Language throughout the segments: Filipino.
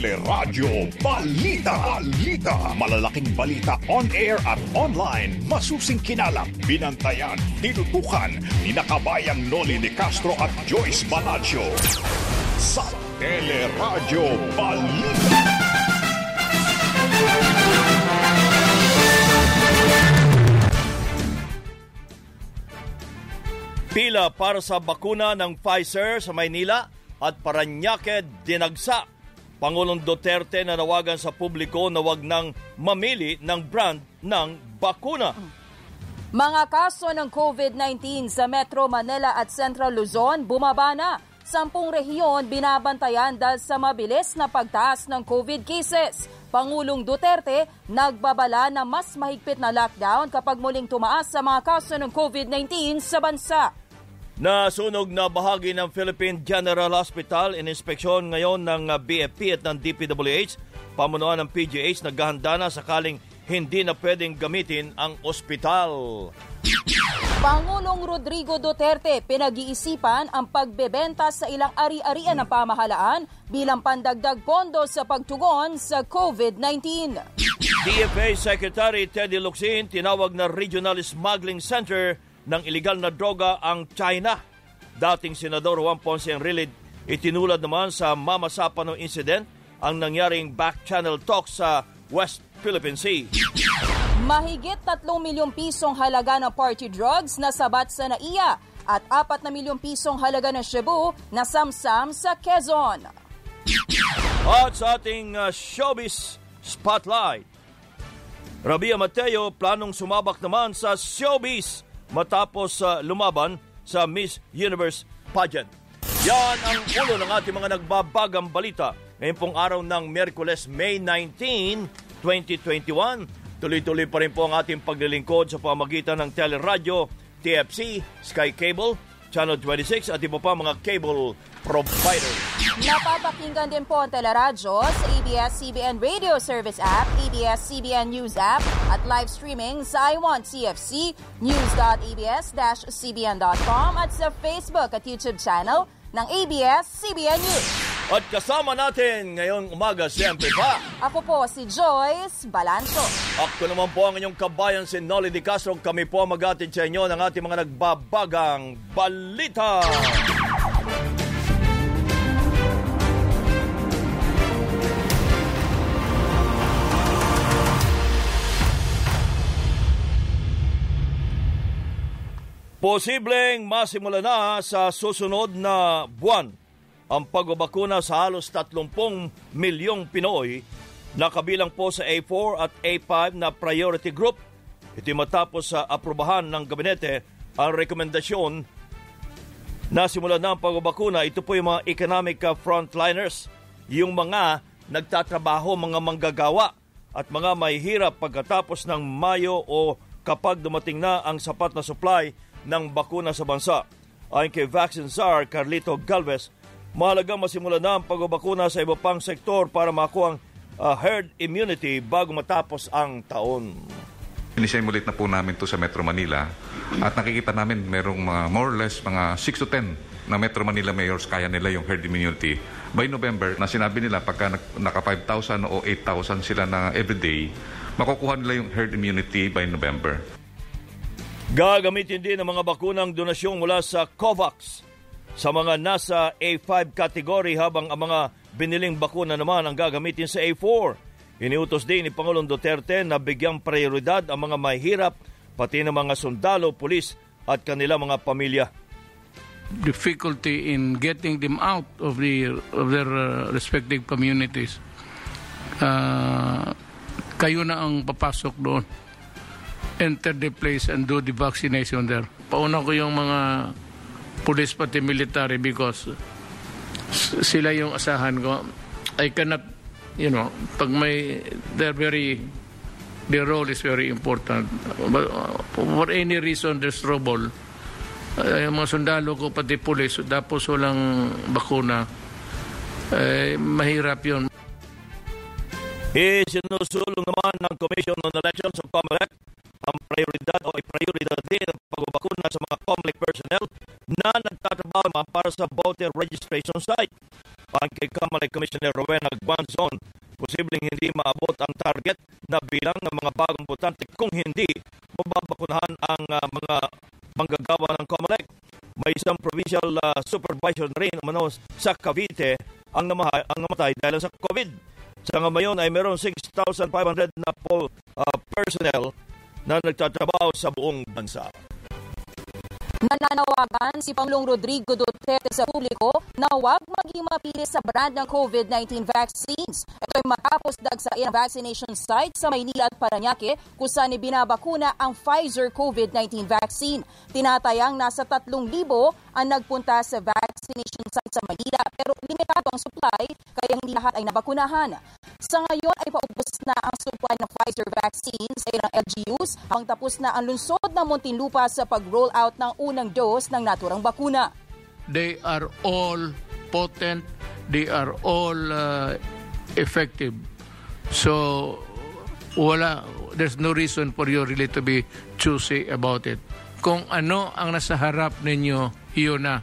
Teleradyo Balita. Balita. Malalaking balita on air at online. Masusing kinalap, binantayan, tinutukan ni nakabayang Noli de Castro at Joyce Balancho. Sa Teleradyo Balita. Pila para sa bakuna ng Pfizer sa Maynila at Paranaque dinagsa. Pangulong Duterte nanawagan sa publiko na wag nang mamili ng brand ng bakuna. Mga kaso ng COVID-19 sa Metro Manila at Central Luzon bumaba na. Sampung rehiyon binabantayan dahil sa mabilis na pagtaas ng COVID cases. Pangulong Duterte nagbabala na mas mahigpit na lockdown kapag muling tumaas sa mga kaso ng COVID-19 sa bansa. Nasunog na bahagi ng Philippine General Hospital in-inspeksyon ngayon ng BFP at ng DPWH. Pamunuan ng PGH naghahanda na sakaling hindi na pwedeng gamitin ang ospital. Pangulong Rodrigo Duterte pinag-iisipan ang pagbebenta sa ilang ari-arian ng pamahalaan bilang pandagdag pondo sa pagtugon sa COVID-19. DFA Secretary Teddy Locsin tinawag na Regional Smuggling Center ng ilegal na droga ang China. Dating Senador Juan Ponce Enrile itinulad naman sa mamasapan ng incident ang nangyaring back-channel talk sa West Philippine Sea. Mahigit 3 milyong pisong halaga ng party drugs na sabat sa NAIA at 4 na milyong pisong halaga ng Cebu na samsam sa Quezon. At sa ating uh, showbiz spotlight, Rabia Mateo planong sumabak naman sa showbiz matapos uh, lumaban sa Miss Universe pageant. Yan ang ulo ng ating mga nagbabagang balita ngayon pong araw ng Miyerkules, May 19, 2021. Tuloy-tuloy pa rin po ang ating paglilingkod sa pamagitan ng teleradyo, TFC, Sky Cable, Channel 26 at iba pa mga cable provider. Napapakinggan din po ang teleradyo sa ABS-CBN Radio Service App, ABS-CBN News App at live streaming sa iWant TFC, news.abs-cbn.com at sa Facebook at YouTube channel ng ABS-CBN News. At kasama natin ngayong umaga siyempre pa. Ako po si Joyce Balancho. Ako naman po ang inyong kabayan si Nolly Di Castro. Kami po magatid sa inyo ng ating mga nagbabagang balita. Posibleng masimula na sa susunod na buwan ang pagbabakuna sa halos 30 milyong Pinoy na kabilang po sa A4 at A5 na priority group. Ito matapos sa aprubahan ng gabinete ang rekomendasyon na simula na ang pagbabakuna. Ito po yung mga economic frontliners, yung mga nagtatrabaho, mga manggagawa at mga may hirap pagkatapos ng Mayo o kapag dumating na ang sapat na supply ng bakuna sa bansa. Ayon kay Vaccine Czar Carlito Galvez, mahalaga masimula na ang pagbabakuna sa iba pang sektor para makuha ang uh, herd immunity bago matapos ang taon. Inisimulate na po namin to sa Metro Manila at nakikita namin merong mga more or less mga 6 to 10 na Metro Manila mayors kaya nila yung herd immunity. By November, na sinabi nila pagka naka 5,000 o 8,000 sila na everyday, makukuha nila yung herd immunity by November. Gagamitin din ang mga bakunang donasyon mula sa COVAX sa mga nasa A5 category habang ang mga biniling bakuna naman ang gagamitin sa A4. Iniutos din ni Pangulong Duterte na bigyang prioridad ang mga mahirap pati ng mga sundalo, pulis at kanilang mga pamilya. Difficulty in getting them out of, the, of their uh, respective communities. Uh, kayo na ang papasok doon enter the place and do the vaccination there. Pauna ko yung mga police pati military because sila yung asahan ko. I cannot, you know, pag may, they're very, their role is very important. But for any reason there's trouble, uh, yung mga sundalo ko pati police, tapos walang bakuna, eh, mahirap yun. Isinusulong naman ng Commission on Elections of COMELEC ang prioridad o prioridad din ang pagbabakuna sa mga COMELEC personnel na nagtatrabaho naman para sa voter registration site. Pang kay Kamalay Commissioner Rowena Guanzon, posibleng hindi maabot ang target na bilang ng mga bagong botante kung hindi mababakunahan ang uh, mga manggagawa ng COMELEC. May isang provincial uh, supervisor na rin umano sa Cavite ang, namahay, ang namatay dahil sa COVID. Sa ngayon ay meron 6,500 na po, uh, personnel na nagtatrabaho sa buong bansa. Nananawagan si Pangulong Rodrigo Duterte sa publiko na huwag maging mapili sa brand ng COVID-19 vaccines. Ito ay matapos dagsain ang vaccination site sa Maynila at Paranaque kung saan ibinabakuna ang Pfizer COVID-19 vaccine. Tinatayang nasa 3,000 ang nagpunta sa vaccination site sa Manila pero limitado ang supply kaya hindi lahat ay nabakunahan. Sa ngayon ay paubos na ang supply ng Pfizer vaccine sa ilang LGUs ang tapos na ang lungsod ng Muntinlupa sa pag-roll out ng unang dose ng naturang bakuna. They are all potent, they are all uh, effective. So wala there's no reason for you really to be choosy about it. Kung ano ang nasa harap ninyo, yun na.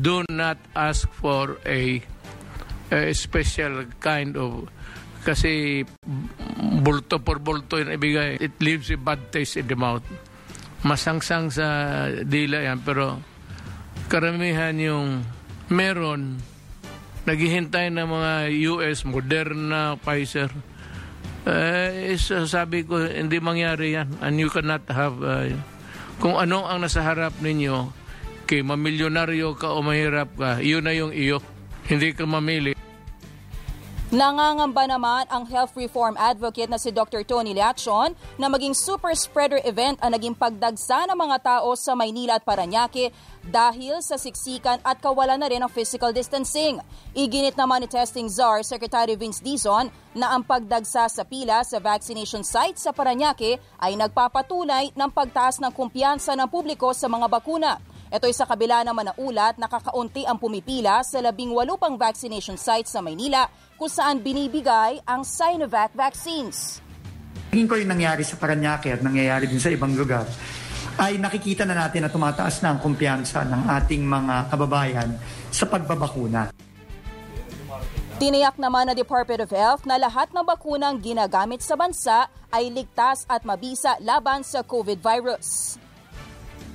Do not ask for a, a special kind of kasi bulto por bulto yung ibigay. It leaves a bad taste in the mouth. Masangsang sa dila yan, pero karamihan yung meron, naghihintay ng mga US, Moderna, Pfizer. Eh, sabi ko, hindi mangyari yan. And you cannot have, uh, kung ano ang nasa harap ninyo, kay mamilyonaryo ka o mahirap ka, yun na yung iyo. Hindi ka mamili. Nangangamba naman ang health reform advocate na si Dr. Tony Leachon na maging super spreader event ang naging pagdagsa ng mga tao sa Maynila at Paranaque dahil sa siksikan at kawalan na rin ng physical distancing. Iginit naman ni Testing Czar Secretary Vince Dizon na ang pagdagsa sa pila sa vaccination site sa Paranaque ay nagpapatunay ng pagtaas ng kumpiyansa ng publiko sa mga bakuna. Ito ay sa kabila naman na ulat na kakaunti ang pumipila sa labing walo pang vaccination sites sa Maynila kung saan binibigay ang Sinovac vaccines. Tingin ko yung nangyari sa Paranaque at nangyayari din sa ibang lugar ay nakikita na natin na tumataas na ang kumpiyansa ng ating mga kababayan sa pagbabakuna. Tiniyak naman ng Department of Health na lahat ng bakunang ginagamit sa bansa ay ligtas at mabisa laban sa COVID virus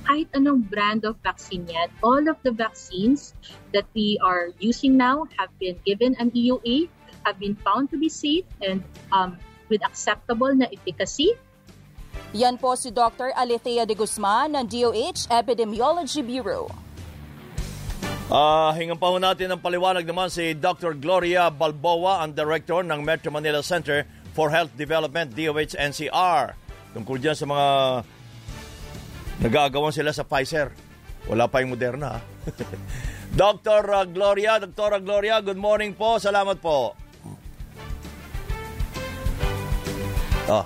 kahit anong brand of vaccine yan, all of the vaccines that we are using now have been given an EUA, have been found to be safe and um, with acceptable na efficacy. Yan po si Dr. Alethea de Guzman ng DOH Epidemiology Bureau. Uh, hingan pa natin ng paliwanag naman si Dr. Gloria Balboa, ang Director ng Metro Manila Center for Health Development, DOH NCR. Tungkol dyan sa mga Nagagawan sila sa Pfizer. Wala pa yung Moderna. Dr. Uh, Gloria, Dr. Gloria, good morning po. Salamat po. Oh.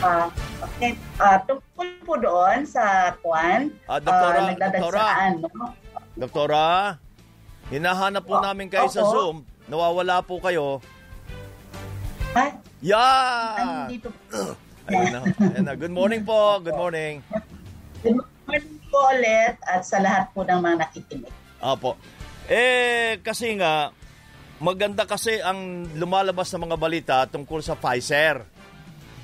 Uh, okay. Uh, tungkol po doon sa Kwan, ah, doktora, uh. Doktora, no? doktora, hinahanap po oh, namin kayo opo. sa Zoom. Nawawala po kayo. Ay? Yan! Nandito Ayun na. Ayun na. Good morning po. Good morning. Good morning po ulit at sa lahat po ng mga nakikinig. Opo. Eh, kasi nga, maganda kasi ang lumalabas ng mga balita tungkol sa Pfizer.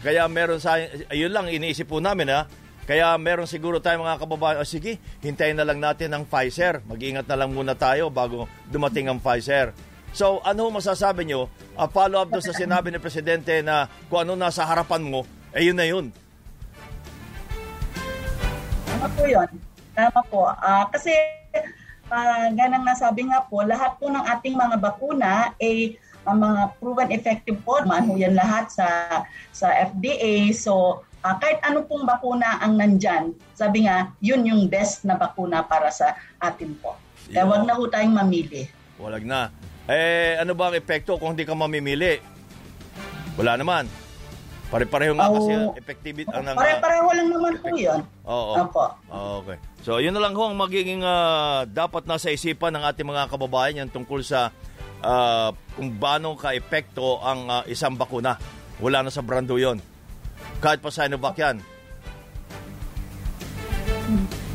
Kaya meron sa, ayun lang, iniisip po namin ha, kaya meron siguro tayo mga kababayan, oh, sige, hintayin na lang natin ang Pfizer. Mag-ingat na lang muna tayo bago dumating ang Pfizer. So, ano masasabi nyo? Uh, follow up doon sa sinabi ni Presidente na kung ano nasa harapan mo, eh yun na yun. Tama po yun. Tama po. Uh, kasi uh, ganang nasabi nga po, lahat po ng ating mga bakuna ay eh, ang mga proven effective po, man yan lahat sa sa FDA. So, uh, kahit ano pong bakuna ang nandyan, sabi nga, yun yung best na bakuna para sa atin po. Kaya wag na po tayong mamili. Walag na. Eh, ano ba ang epekto kung hindi ka mamimili? Wala naman. Pare-pareho nga kasi ang effectivity. Ang, Pare-pareho lang naman po yan. Oo. Opo. Okay. So, yun na lang ho ang magiging uh, dapat nasa isipan ng ating mga kababayan yan tungkol sa uh, kung paano ka-epekto ang uh, isang bakuna. Wala na sa brando yon. Kahit pa Sinovac yan.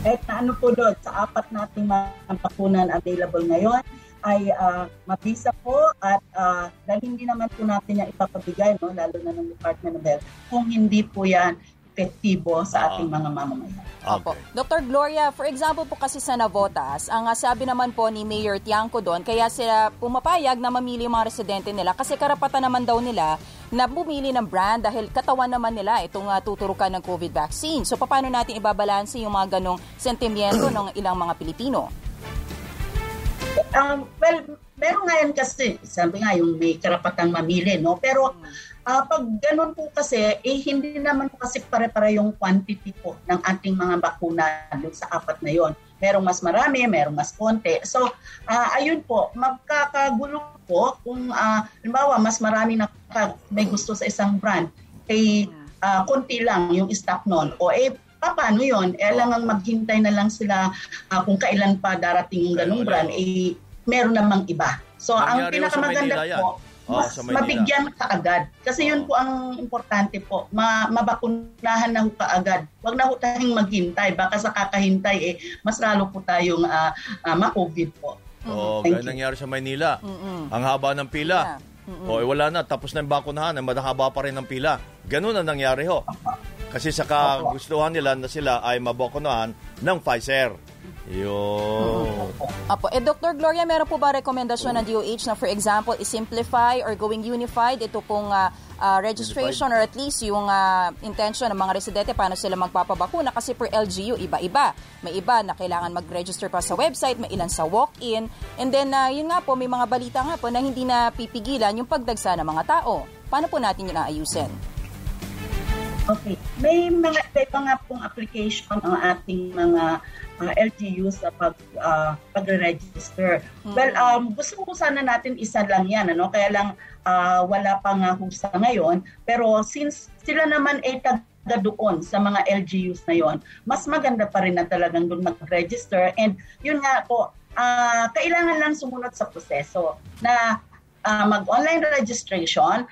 Kahit na ano po doon, sa apat nating mga bakunan available ngayon, ay uh, mabisa po at uh, dahil hindi naman po natin yan ipapabigay, no, lalo na ng Department of Health, kung hindi po yan epektibo sa ating mga mamamayan. Opo. Dr. Gloria, for example po kasi sa Navotas, ang sabi naman po ni Mayor Tiangco doon, kaya sila pumapayag na mamili yung mga residente nila kasi karapatan naman daw nila na bumili ng brand dahil katawan naman nila itong uh, tuturukan ng COVID vaccine. So paano natin ibabalanse yung mga ganong sentimiento ng ilang mga Pilipino? Um, well, meron nga yan kasi, sabi nga yung may karapatang mamili, no? Pero uh, pag ganun po kasi, eh hindi naman po kasi pare-pare yung quantity po ng ating mga bakuna doon sa apat na yon. Merong mas marami, merong mas konti. So, uh, ayun po, magkakagulo po kung, uh, halimbawa, mas marami na may gusto sa isang brand, eh, uh, konti lang yung stock nun. O eh, paano yun? Eh, lang maghintay na lang sila uh, kung kailan pa darating yung ganung brand, eh, meron namang iba. So, ang pinakamaganda po, oh, mas mabigyan ka agad. Kasi yun po ang importante po. Ma mabakunahan na ho ka agad. Huwag na ho tayong maghintay. Baka sa kakahintay, eh, mas lalo po tayong uh, uh, ma-COVID po. Oo, oh, ganyan nangyari sa Maynila. Mm-mm. Ang haba ng pila. Yeah. O, eh, wala na. Tapos na yung bakunahan. Eh, madahaba pa rin ng pila. Ganun ang nangyari ho. Kasi sa kagustuhan nila na sila ay mabakunahan ng Pfizer. Yun. Apo. Eh, Dr. Gloria, meron po ba rekomendasyon ng DOH na for example, i-simplify or going unified ito pong uh, uh, registration or at least yung uh, intention ng mga residente paano sila magpapabakuna kasi per LGU iba-iba. May iba na kailangan mag-register pa sa website, may ilan sa walk-in. And then, uh, yun nga po, may mga balita nga po na hindi na pipigilan yung pagdagsa ng mga tao. Paano po natin yun aayusin? Okay. May mga iba nga pong application ang ating mga uh, LGU sa pag uh, pagre-register. Mm-hmm. Well, um gusto ko sana natin isa lang 'yan ano, kaya lang uh, wala pa nga husa ngayon, pero since sila naman ay taga doon sa mga LGUs na 'yon, mas maganda pa rin na talagang doon mag-register and yun nga po, uh, kailangan lang sumunod sa proseso na uh, mag-online registration,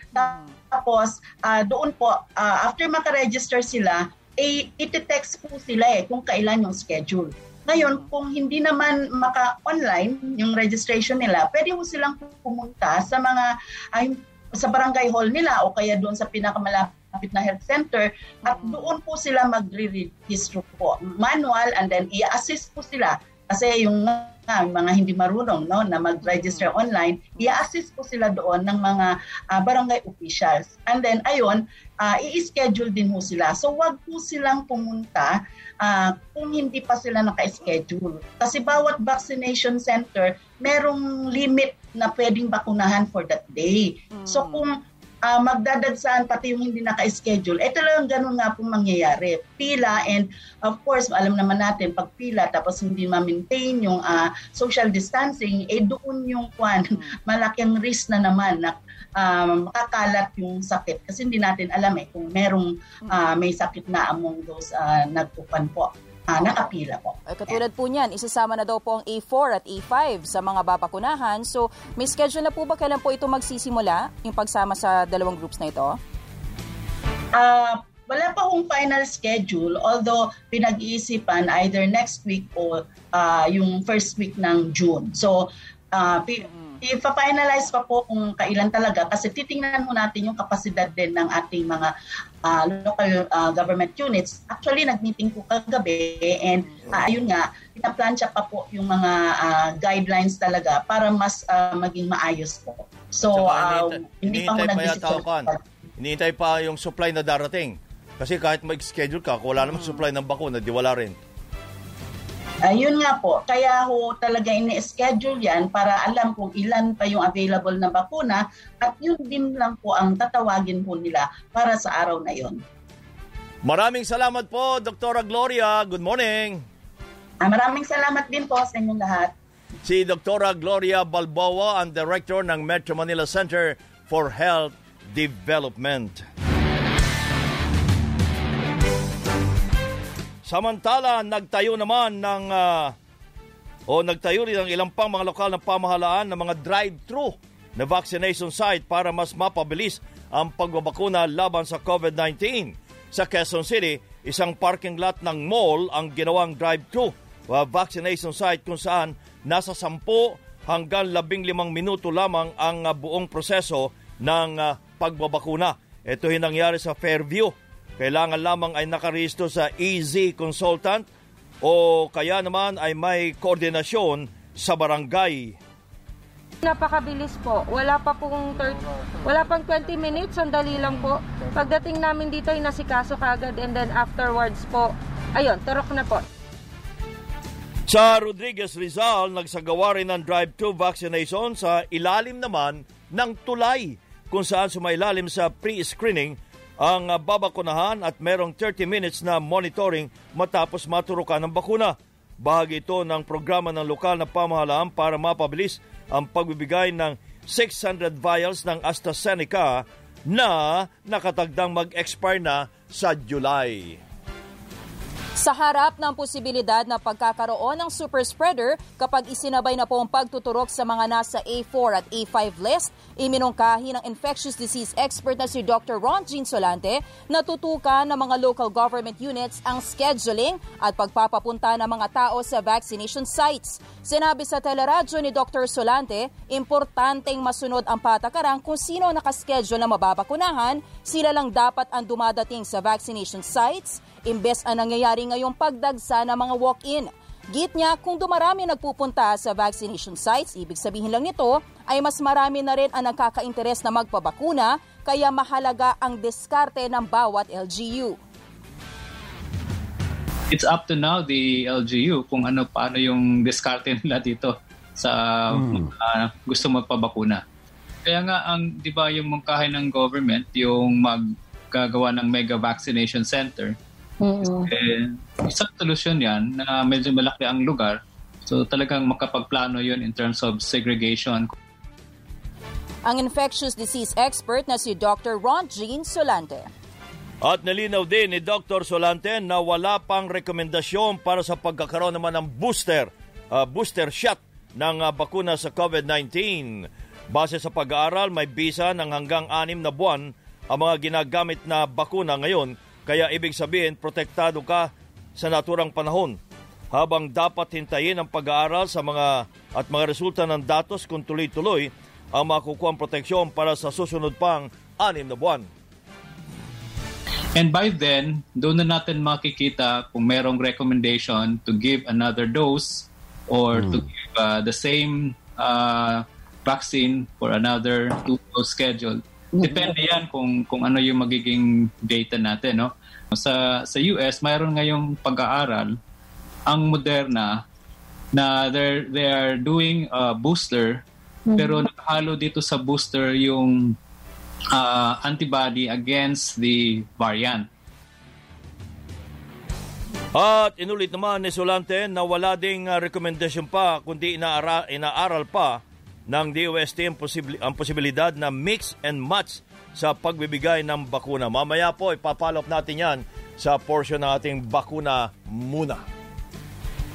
tapos, uh, doon po, uh, after makaregister sila, eh, iti-text po sila eh kung kailan yung schedule. Ngayon, kung hindi naman maka-online yung registration nila, pwede mo silang pumunta sa mga ay, sa barangay hall nila o kaya doon sa pinakamalapit na health center at doon po sila magre-register po. Manual and then i-assist po sila kasi yung nga, mga hindi marunong no, na mag-register online, i-assist po sila doon ng mga uh, barangay officials. And then, ayun, uh, i-schedule din mo sila. So, wag po silang pumunta uh, kung hindi pa sila naka-schedule. Kasi bawat vaccination center, merong limit na pwedeng bakunahan for that day. So, kung uh, magdadagsaan pati yung hindi naka-schedule. Ito lang ganun nga pong mangyayari. Pila and of course, alam naman natin, pag pila tapos hindi ma-maintain yung uh, social distancing, eh doon yung kwan, malaking risk na naman na um, makakalat yung sakit. Kasi hindi natin alam eh kung merong uh, may sakit na among those uh, nagpupan po uh, nakapila po. Ay, katulad po niyan, isasama na daw po ang A4 at A5 sa mga babakunahan. So, may schedule na po ba kailan po ito magsisimula, yung pagsama sa dalawang groups na ito? Uh, wala pa hong final schedule, although pinag-iisipan either next week o uh, yung first week ng June. So, uh, i-finalize pa po kung kailan talaga kasi titingnan mo natin yung kapasidad din ng ating mga uh, local uh, government units. Actually, nag-meeting po kagabi and uh, ayun nga, pinaplansya pa po yung mga uh, guidelines talaga para mas uh, maging maayos po. So, uh, hindi pa mo nag-decision. Hinihintay pa yung supply na darating. Kasi kahit mag-schedule ka, kung wala namang hmm. supply ng bakuna, di wala rin. Ayun uh, nga po, kaya ho talaga ini-schedule yan para alam kung ilan pa yung available na bakuna at yun din lang po ang tatawagin po nila para sa araw na yon. Maraming salamat po, Dr. Gloria. Good morning. Ah, maraming salamat din po sa inyong lahat. Si Dr. Gloria Balboa, ang Director ng Metro Manila Center for Health Development. Samantala, nagtayo naman ng uh, o nagtayo rin ng ilang pang mga lokal na pamahalaan ng mga drive-thru na vaccination site para mas mapabilis ang pagbabakuna laban sa COVID-19. Sa Quezon City, isang parking lot ng mall ang ginawang drive-thru vaccination site kung saan nasa 10 hanggang 15 minuto lamang ang uh, buong proseso ng uh, pagbabakuna. Ito yung nangyari sa Fairview. Kailangan lamang ay nakarehistro sa EZ Consultant o kaya naman ay may koordinasyon sa barangay. Napakabilis po. Wala pa pong 30, wala pang 20 minutes, sandali lang po. Pagdating namin dito ay nasikaso kagad and then afterwards po, ayun, turok na po. Sa Rodriguez Rizal, nagsagawa rin ng drive-thru vaccination sa ilalim naman ng tulay kung saan sumailalim sa pre-screening ang babakunahan at merong 30 minutes na monitoring matapos maturukan ng bakuna. Bahagi ito ng programa ng lokal na pamahalaan para mapabilis ang pagbibigay ng 600 vials ng AstraZeneca na nakatagdang mag-expire na sa July. Sa harap ng posibilidad na pagkakaroon ng super spreader kapag isinabay na po ang pagtuturok sa mga nasa A4 at A5 list, iminungkahi ng infectious disease expert na si Dr. Ron Jean Solante na tutukan ng mga local government units ang scheduling at pagpapapunta ng mga tao sa vaccination sites. Sinabi sa teleradyo ni Dr. Solante, importanteng masunod ang patakaran kung sino nakaschedule na mababakunahan, sila lang dapat ang dumadating sa vaccination sites imbes ang nangyayari ngayong pagdagsa ng mga walk-in. Git niya, kung dumarami nagpupunta sa vaccination sites, ibig sabihin lang nito ay mas marami na rin ang nagkaka-interes na magpabakuna, kaya mahalaga ang diskarte ng bawat LGU. It's up to now the LGU kung ano paano yung diskarte nila dito sa hmm. uh, gusto magpabakuna. Kaya nga ang 'di ba yung mungkahin ng government yung maggagawa ng mega vaccination center Mm-hmm. Eh, isang solusyon yan na medyo malaki ang lugar. So talagang makapagplano yun in terms of segregation. Ang infectious disease expert na si Dr. Ron Jean Solante. At nalinaw din ni Dr. Solante na wala pang rekomendasyon para sa pagkakaroon naman ng booster, uh, booster shot ng uh, bakuna sa COVID-19. Base sa pag-aaral, may bisa ng hanggang anim na buwan ang mga ginagamit na bakuna ngayon kaya ibig sabihin, protektado ka sa naturang panahon habang dapat hintayin ang pag-aaral sa mga at mga resulta ng datos kung tuloy-tuloy ang makukuha proteksyon para sa susunod pang anim na buwan. And by then, doon na natin makikita kung merong recommendation to give another dose or mm. to give uh, the same uh, vaccine for another two-dose schedule. Depende yan kung kung ano yung magiging data natin, no? Sa sa US, mayroon ngayong pag-aaral ang Moderna na they they are doing a booster mm-hmm. pero nakahalo dito sa booster yung uh, antibody against the variant. At inulit naman ni Solante na wala ding uh, recommendation pa kundi inaara, inaaral pa ng DOST ang, posibil- ang posibilidad na mix and match sa pagbibigay ng bakuna. Mamaya po, ipapalop natin yan sa portion ng ating bakuna muna.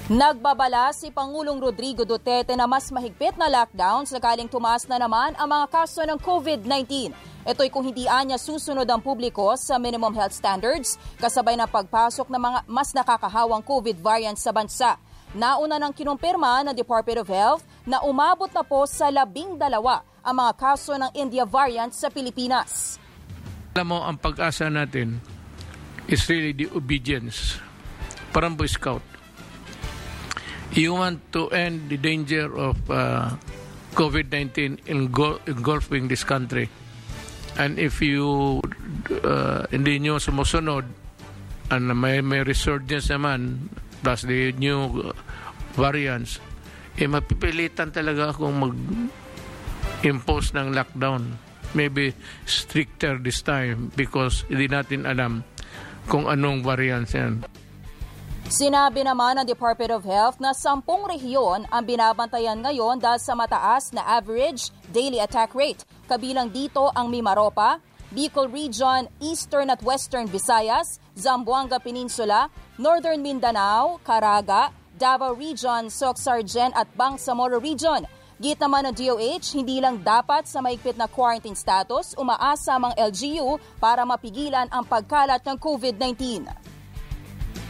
Nagbabala si Pangulong Rodrigo Duterte na mas mahigpit na lockdown sakaling tumaas na naman ang mga kaso ng COVID-19. Ito'y kung hindi anya susunod ang publiko sa minimum health standards kasabay ng pagpasok ng mga mas nakakahawang COVID variants sa bansa. Nauna nang kinumpirma ng Department of Health na umabot na po sa labing dalawa ang mga kaso ng India variant sa Pilipinas. Alam mo, ang pag-asa natin is really the obedience. Parang Boy Scout. You want to end the danger of uh, COVID-19 engulfing this country. And if you uh, hindi nyo sumusunod, and may, may resurgence naman, plus the new variants, eh mapipilitan talaga akong mag-impose ng lockdown. Maybe stricter this time because hindi natin alam kung anong variants yan. Sinabi naman ng Department of Health na sampung rehiyon ang binabantayan ngayon dahil sa mataas na average daily attack rate. Kabilang dito ang Mimaropa, Bicol Region, Eastern at Western Visayas, Zamboanga Peninsula, Northern Mindanao, Caraga, Davao Region, Soxargen at Bangsamoro Region. Git naman ng DOH, hindi lang dapat sa maigpit na quarantine status umaasa ang LGU para mapigilan ang pagkalat ng COVID-19.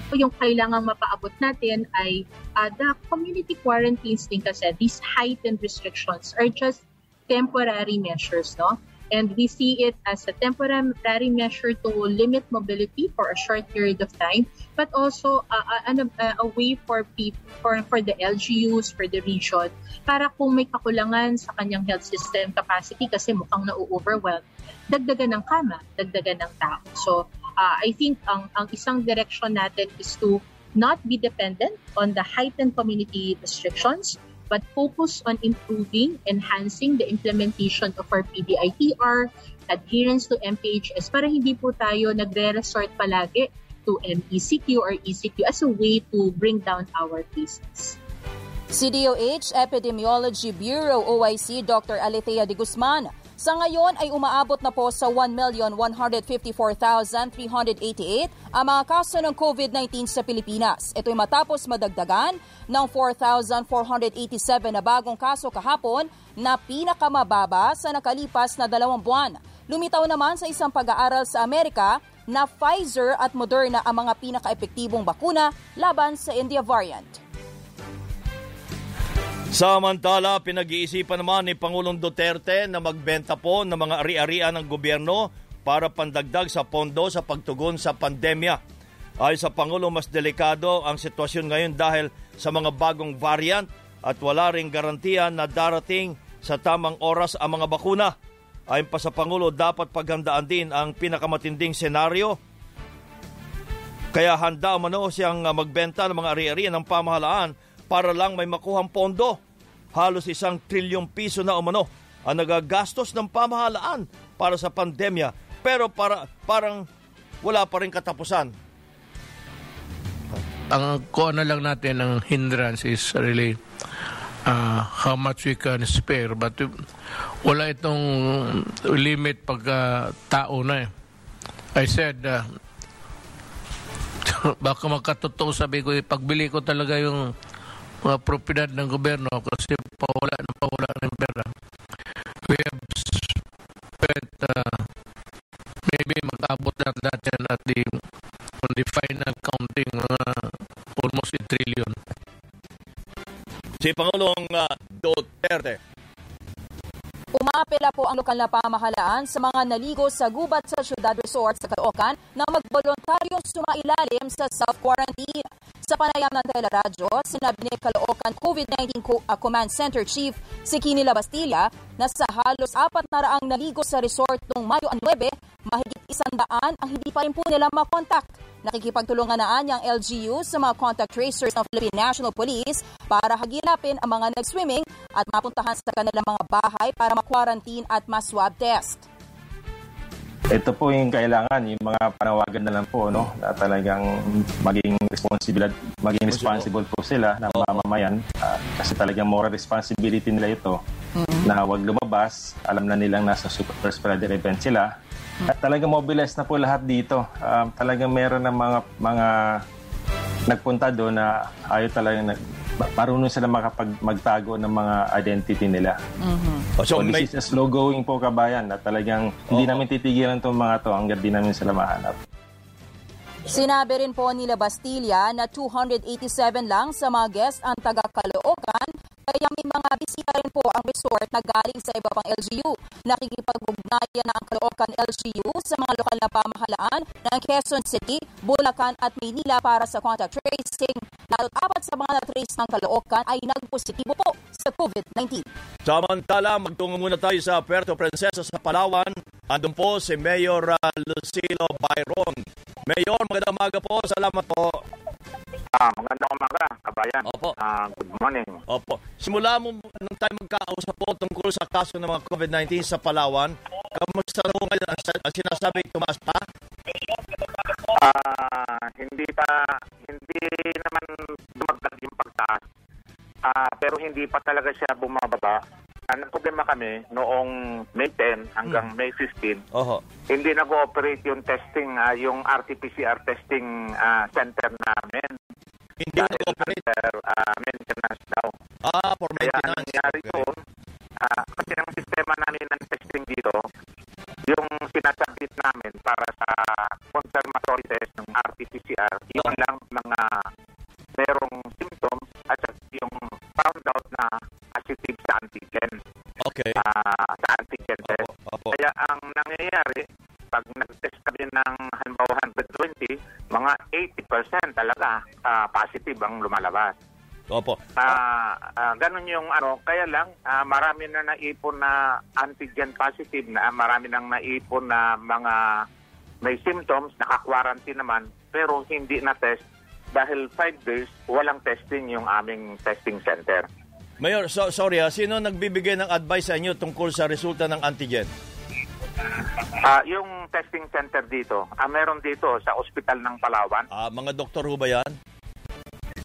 po yung kailangang mapaabot natin ay uh, the community quarantines din kasi these heightened restrictions are just temporary measures, no? And we see it as a temporary measure to limit mobility for a short period of time, but also uh, uh, uh, a way for people, for, for the LGUs, for the region, para kung may kakulangan sa kanyang health system capacity kasi mukhang na-overwhelm, dagdagan ng kama, dagdagan ng tao. So, uh, I think ang, ang isang direction natin is to not be dependent on the heightened community restrictions, but focus on improving, enhancing the implementation of our PDITR, adherence to MPHS para hindi po tayo nagre-resort palagi to MECQ or ECQ as a way to bring down our cases. CDOH Epidemiology Bureau OIC Dr. Alethea de Guzman sa ngayon ay umaabot na po sa 1,154,388 ang mga kaso ng COVID-19 sa Pilipinas. Ito ay matapos madagdagan ng 4,487 na bagong kaso kahapon na pinakamababa sa nakalipas na dalawang buwan. Lumitaw naman sa isang pag-aaral sa Amerika na Pfizer at Moderna ang mga pinaka-epektibong bakuna laban sa India variant. Samantala, pinag-iisipan naman ni Pangulong Duterte na magbenta po ng mga ari-arian ng gobyerno para pandagdag sa pondo sa pagtugon sa pandemya. Ay sa Pangulo, mas delikado ang sitwasyon ngayon dahil sa mga bagong variant at wala ring garantiya na darating sa tamang oras ang mga bakuna. Ayon pa sa Pangulo, dapat paghandaan din ang pinakamatinding senaryo. Kaya handa umano siyang magbenta ng mga ari-arian ng pamahalaan para lang may makuhang pondo. Halos isang trilyong piso na umano ang nagagastos ng pamahalaan para sa pandemya pero para, parang wala pa rin katapusan. Ang kuha na lang natin ang hindrance is really uh, how much we can spare but wala itong limit pagka tao na eh. I said uh, baka magkatotoo sabi ko, eh, pagbili ko talaga yung mga propiedad ng gobyerno kasi pawala na pawala ng pera. We have spent uh, maybe mag-abot na natin at the on the final counting uh, almost a trillion. Si Pangulong uh, Duterte. Umapela po ang lokal na pamahalaan sa mga naligo sa gubat sa Ciudad Resort sa Caloocan na magboluntaryong sumailalim sa self-quarantine. Sa panayam ng teleradyo, sinabi ni Caloocan COVID-19 uh, Command Center Chief si Kini Labastilla na sa halos apat na raang naligo sa resort noong Mayo 9, mahigit isang daan ang hindi pa rin po nila makontakt. Nakikipagtulungan na ang LGU sa mga contact tracers ng Philippine National Police para hagilapin ang mga nag-swimming at mapuntahan sa kanilang mga bahay para ma-quarantine at ma-swab test. Ito po yung kailangan, yung mga panawagan na lang po, no, na talagang maging responsible, maging responsible po sila na mamamayan uh, kasi talagang moral responsibility nila ito mm-hmm. na wag lumabas, alam na nilang nasa super spreader event sila. At talagang mobilize na po lahat dito. Um, talagang meron ng mga mga nagpunta doon na ayaw talagang nag, marunong sila makapag magtago ng mga identity nila. Mm-hmm. So, so this may... is a slow going po kabayan na talagang oh. hindi namin titigilan itong mga to hanggang di namin sila mahanap. Sinabi rin po nila Bastilla na 287 lang sa mga guests ang taga-Caloocan kaya may mga bisita rin po ang resort na galing sa iba pang LGU. Nakikipag-ugnayan na ang Caloocan LGU sa mga lokal na pamahalaan ng Quezon City, Bulacan at Maynila para sa contact tracing. Lalo't apat sa mga na-trace ng Caloocan ay nagpositibo po sa COVID-19. Samantala, magtungo muna tayo sa Puerto Princesa sa Palawan. Andun po si Mayor uh, Lucilo Byron. Mayor, magandang umaga po. Salamat po. Ah, magandang umaga, kabayan. Opo. Ah, good morning. Opo. Simula mo nung tayo magkausap po tungkol sa kaso ng mga COVID-19 sa Palawan, kamusta na po ngayon ang, sinasabi tumaas pa? Ah, hindi pa hindi naman dumagdag yung pagtaas. Ah, pero hindi pa talaga siya bumababa. Ang problema kami noong May 10 hanggang hmm. May 15, Oho. hindi nag-ooperate yung testing, uh, yung RT-PCR testing uh, center namin. Hindi nag-ooperate? Uh, maintenance daw. Ah, for maintenance. Kaya nangyari okay. doon, uh, kasi ang sistema namin ng testing dito, yung sinasubmit namin para sa confirmatory test ng RT-PCR, yun lang mga merong symptoms at yung found out na positive sa antigen. Okay. Uh, sa antigen test. Opo. Kaya ang nangyayari, pag nag-test kami ng halimbawa 120, mga 80% talaga uh, positive ang lumalabas. Opo. Ah, ah, ganun yung ano, kaya lang ah, marami na naipon na antigen positive na, marami nang naipon na mga may symptoms, naka-quarantine naman, pero hindi na test dahil 5 days walang testing yung aming testing center. Mayor, so, sorry ha, sino nagbibigay ng advice sa inyo tungkol sa resulta ng antigen? Ah, yung testing center dito, ah, meron dito sa Ospital ng Palawan. Ah, mga doktor ho ba yan?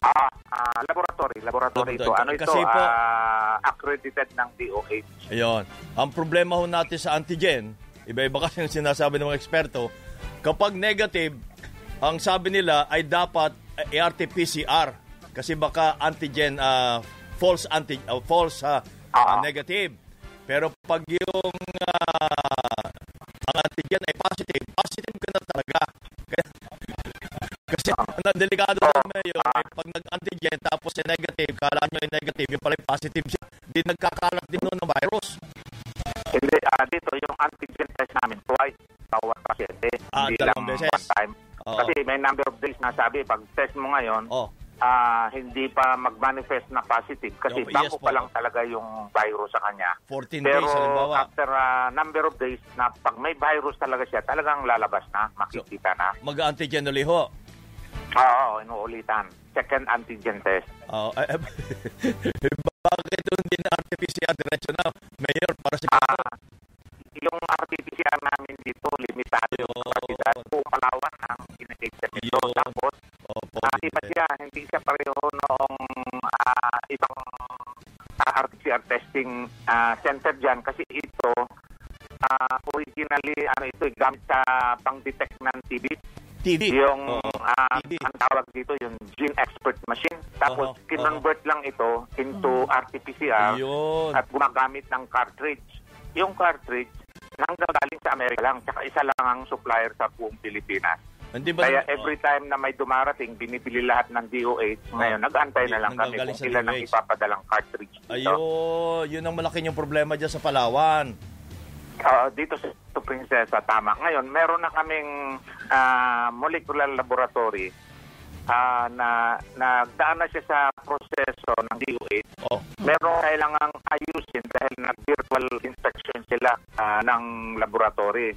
Ah, ah, laboratory, laboratory ito. Ano ito? Kasi po- Ah, accredited ng DOH. Ayun. Ang problema ho natin sa antigen, iba-iba kasi yung sinasabi ng mga eksperto, kapag negative, ang sabi nila ay dapat eh, RT-PCR kasi baka antigen ah, false anti ah, false ah, ah, negative. Pero pag yung ah, ang antigen ay positive, positive ka na talaga. Kasi na delikado rin mayor, eh, pag nag-antigen tapos ay negative, kala nyo ay negative, yung pala ay positive siya, di nagkakalat din nun ng virus. Hindi, ah, dito yung antigen test namin twice bawat pasyente. Ah, Hindi lang beses. one time. Oo. Kasi may number of days na sabi, pag test mo ngayon, Oh. ah, hindi pa mag-manifest na positive kasi bago yes po. pa lang talaga yung virus sa kanya. 14 Pero days, halimbawa. after a number of days na pag may virus talaga siya, talagang lalabas na, makikita na. Mag-antigen ulit ho. Oo, inuulitan. Second antigen test. Oh, eh, eh, bakit hindi na RT-PCR diretso na? Mayor, para sa Ah, yung RT-PCR namin dito, limitado yung kapasidad. Buong Palawan ang ginagigyan nito. Tapos, ah, iba siya, hindi siya pareho noong ah, ibang ah, RT-PCR testing ah, center dyan. Kasi ito, ah, originally, ano ito, eh, gamit sa pang-detect ng TB. TB? Yung, Oo, ah, ang tawag dito, yung gene expert machine. Tapos, Oo, kinonvert lang ito into RT-PCR Ayun. at gumagamit ng cartridge. Yung cartridge, nanggagaling sa Amerika lang, tsaka isa lang ang supplier sa buong Pilipinas. Hindi ba Kaya oh. every time na may dumarating, binibili lahat ng DOH. Ngayon, nag-antay na lang kami kung ilan ang ipapadalang cartridge dito. Ayun, yun ang malaki yung problema dyan sa Palawan. Ah, dito sa sa Prinsesa, tama. Ngayon, meron na kaming ah, molecular laboratory ah, na nagdaan na siya sa proseso ng DOH. Oh. Meron kailangang ayusin dahil nag-virtual inspection sila ah, ng laboratory.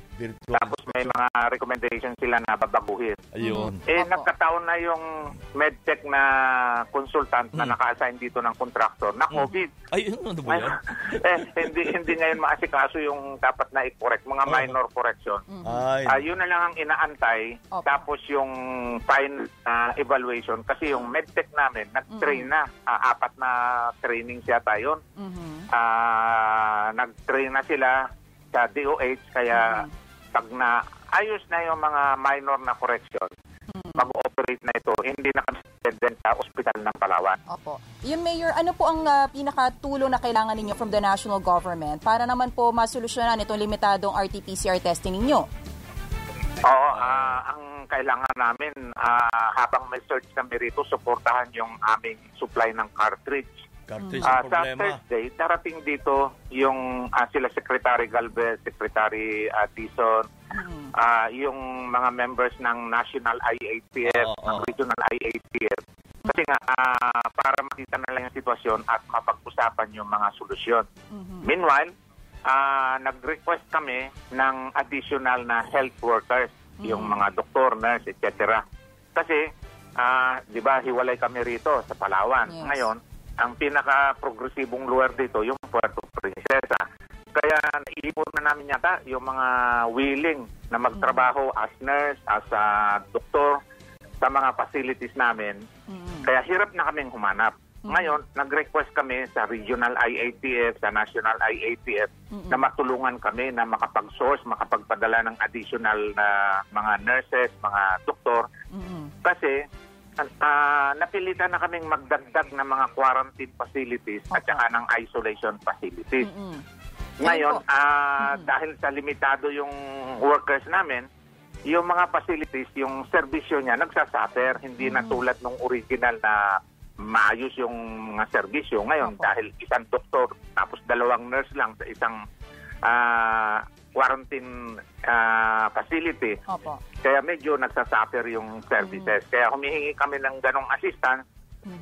Tapos may mga recommendation sila na babaguhin. Ayun. Eh, nagkataon na yung medtech na consultant na naka-assign dito ng contractor na COVID. Ay, ano ba yan? eh, hindi hindi ngayon maasikaso yung dapat na i-correct, mga minor correction. Ay. Ah, yun na lang ang inaantay. Tapos yung final evaluation kasi yung medtech namin nag-train na Ah, apat na training siya tayo. Ah, nag-train na sila sa DOH kaya pag na ayos na yung mga minor na correction, mag-operate na ito. Hindi na kami dependent sa ospital ng Palawan. Opo. Yung Mayor, ano po ang ah, pinakatulong na kailangan ninyo from the national government para naman po masolusyonan itong limitadong RT-PCR testing ninyo? Oo, ah, ang kailangan namin ah, habang may search kami rito, suportahan yung aming supply ng cartridge. Cartridge Ah, ang sa problema. Thursday, darating dito yung ah, sila Secretary Galvez, Secretary ah, Tison, ah, yung mga members ng National IATF, Oo, ng oo. Regional IATF. Kasi nga, ah, para makita na lang yung sitwasyon at mapag-usapan yung mga solusyon. Meanwhile, ah, nag-request kami ng additional na health workers, yung mga doktor, nurse, etc. Kasi, ah, di ba, hiwalay kami rito sa Palawan. Yes. Ngayon, ang pinaka-progresibong lugar dito, yung Puerto Princesa. Kaya naipon na namin yata yung mga willing na magtrabaho as nurse, as a doktor sa mga facilities namin. Kaya hirap na kaming humanap. Ngayon, nag-request kami sa regional IATF, sa national IATF, na matulungan kami na makapag-source, makapagpadala ng additional na mga nurses, mga doktor. Kasi ah, napilitan na kaming magdagdag ng mga quarantine facilities at saka ng isolation facilities. Ngayon, ah, dahil sa limitado yung workers namin, yung mga facilities, yung serbisyo niya nagsasuffer, hindi na tulad nung original na maayos yung mga serbisyo. Ngayon, dahil isang doktor tapos dalawang nurse lang sa isang ah, quarantine ah, facility, Opo. kaya medyo nagsasuffer yung services. Kaya humihingi kami ng ganong assistance.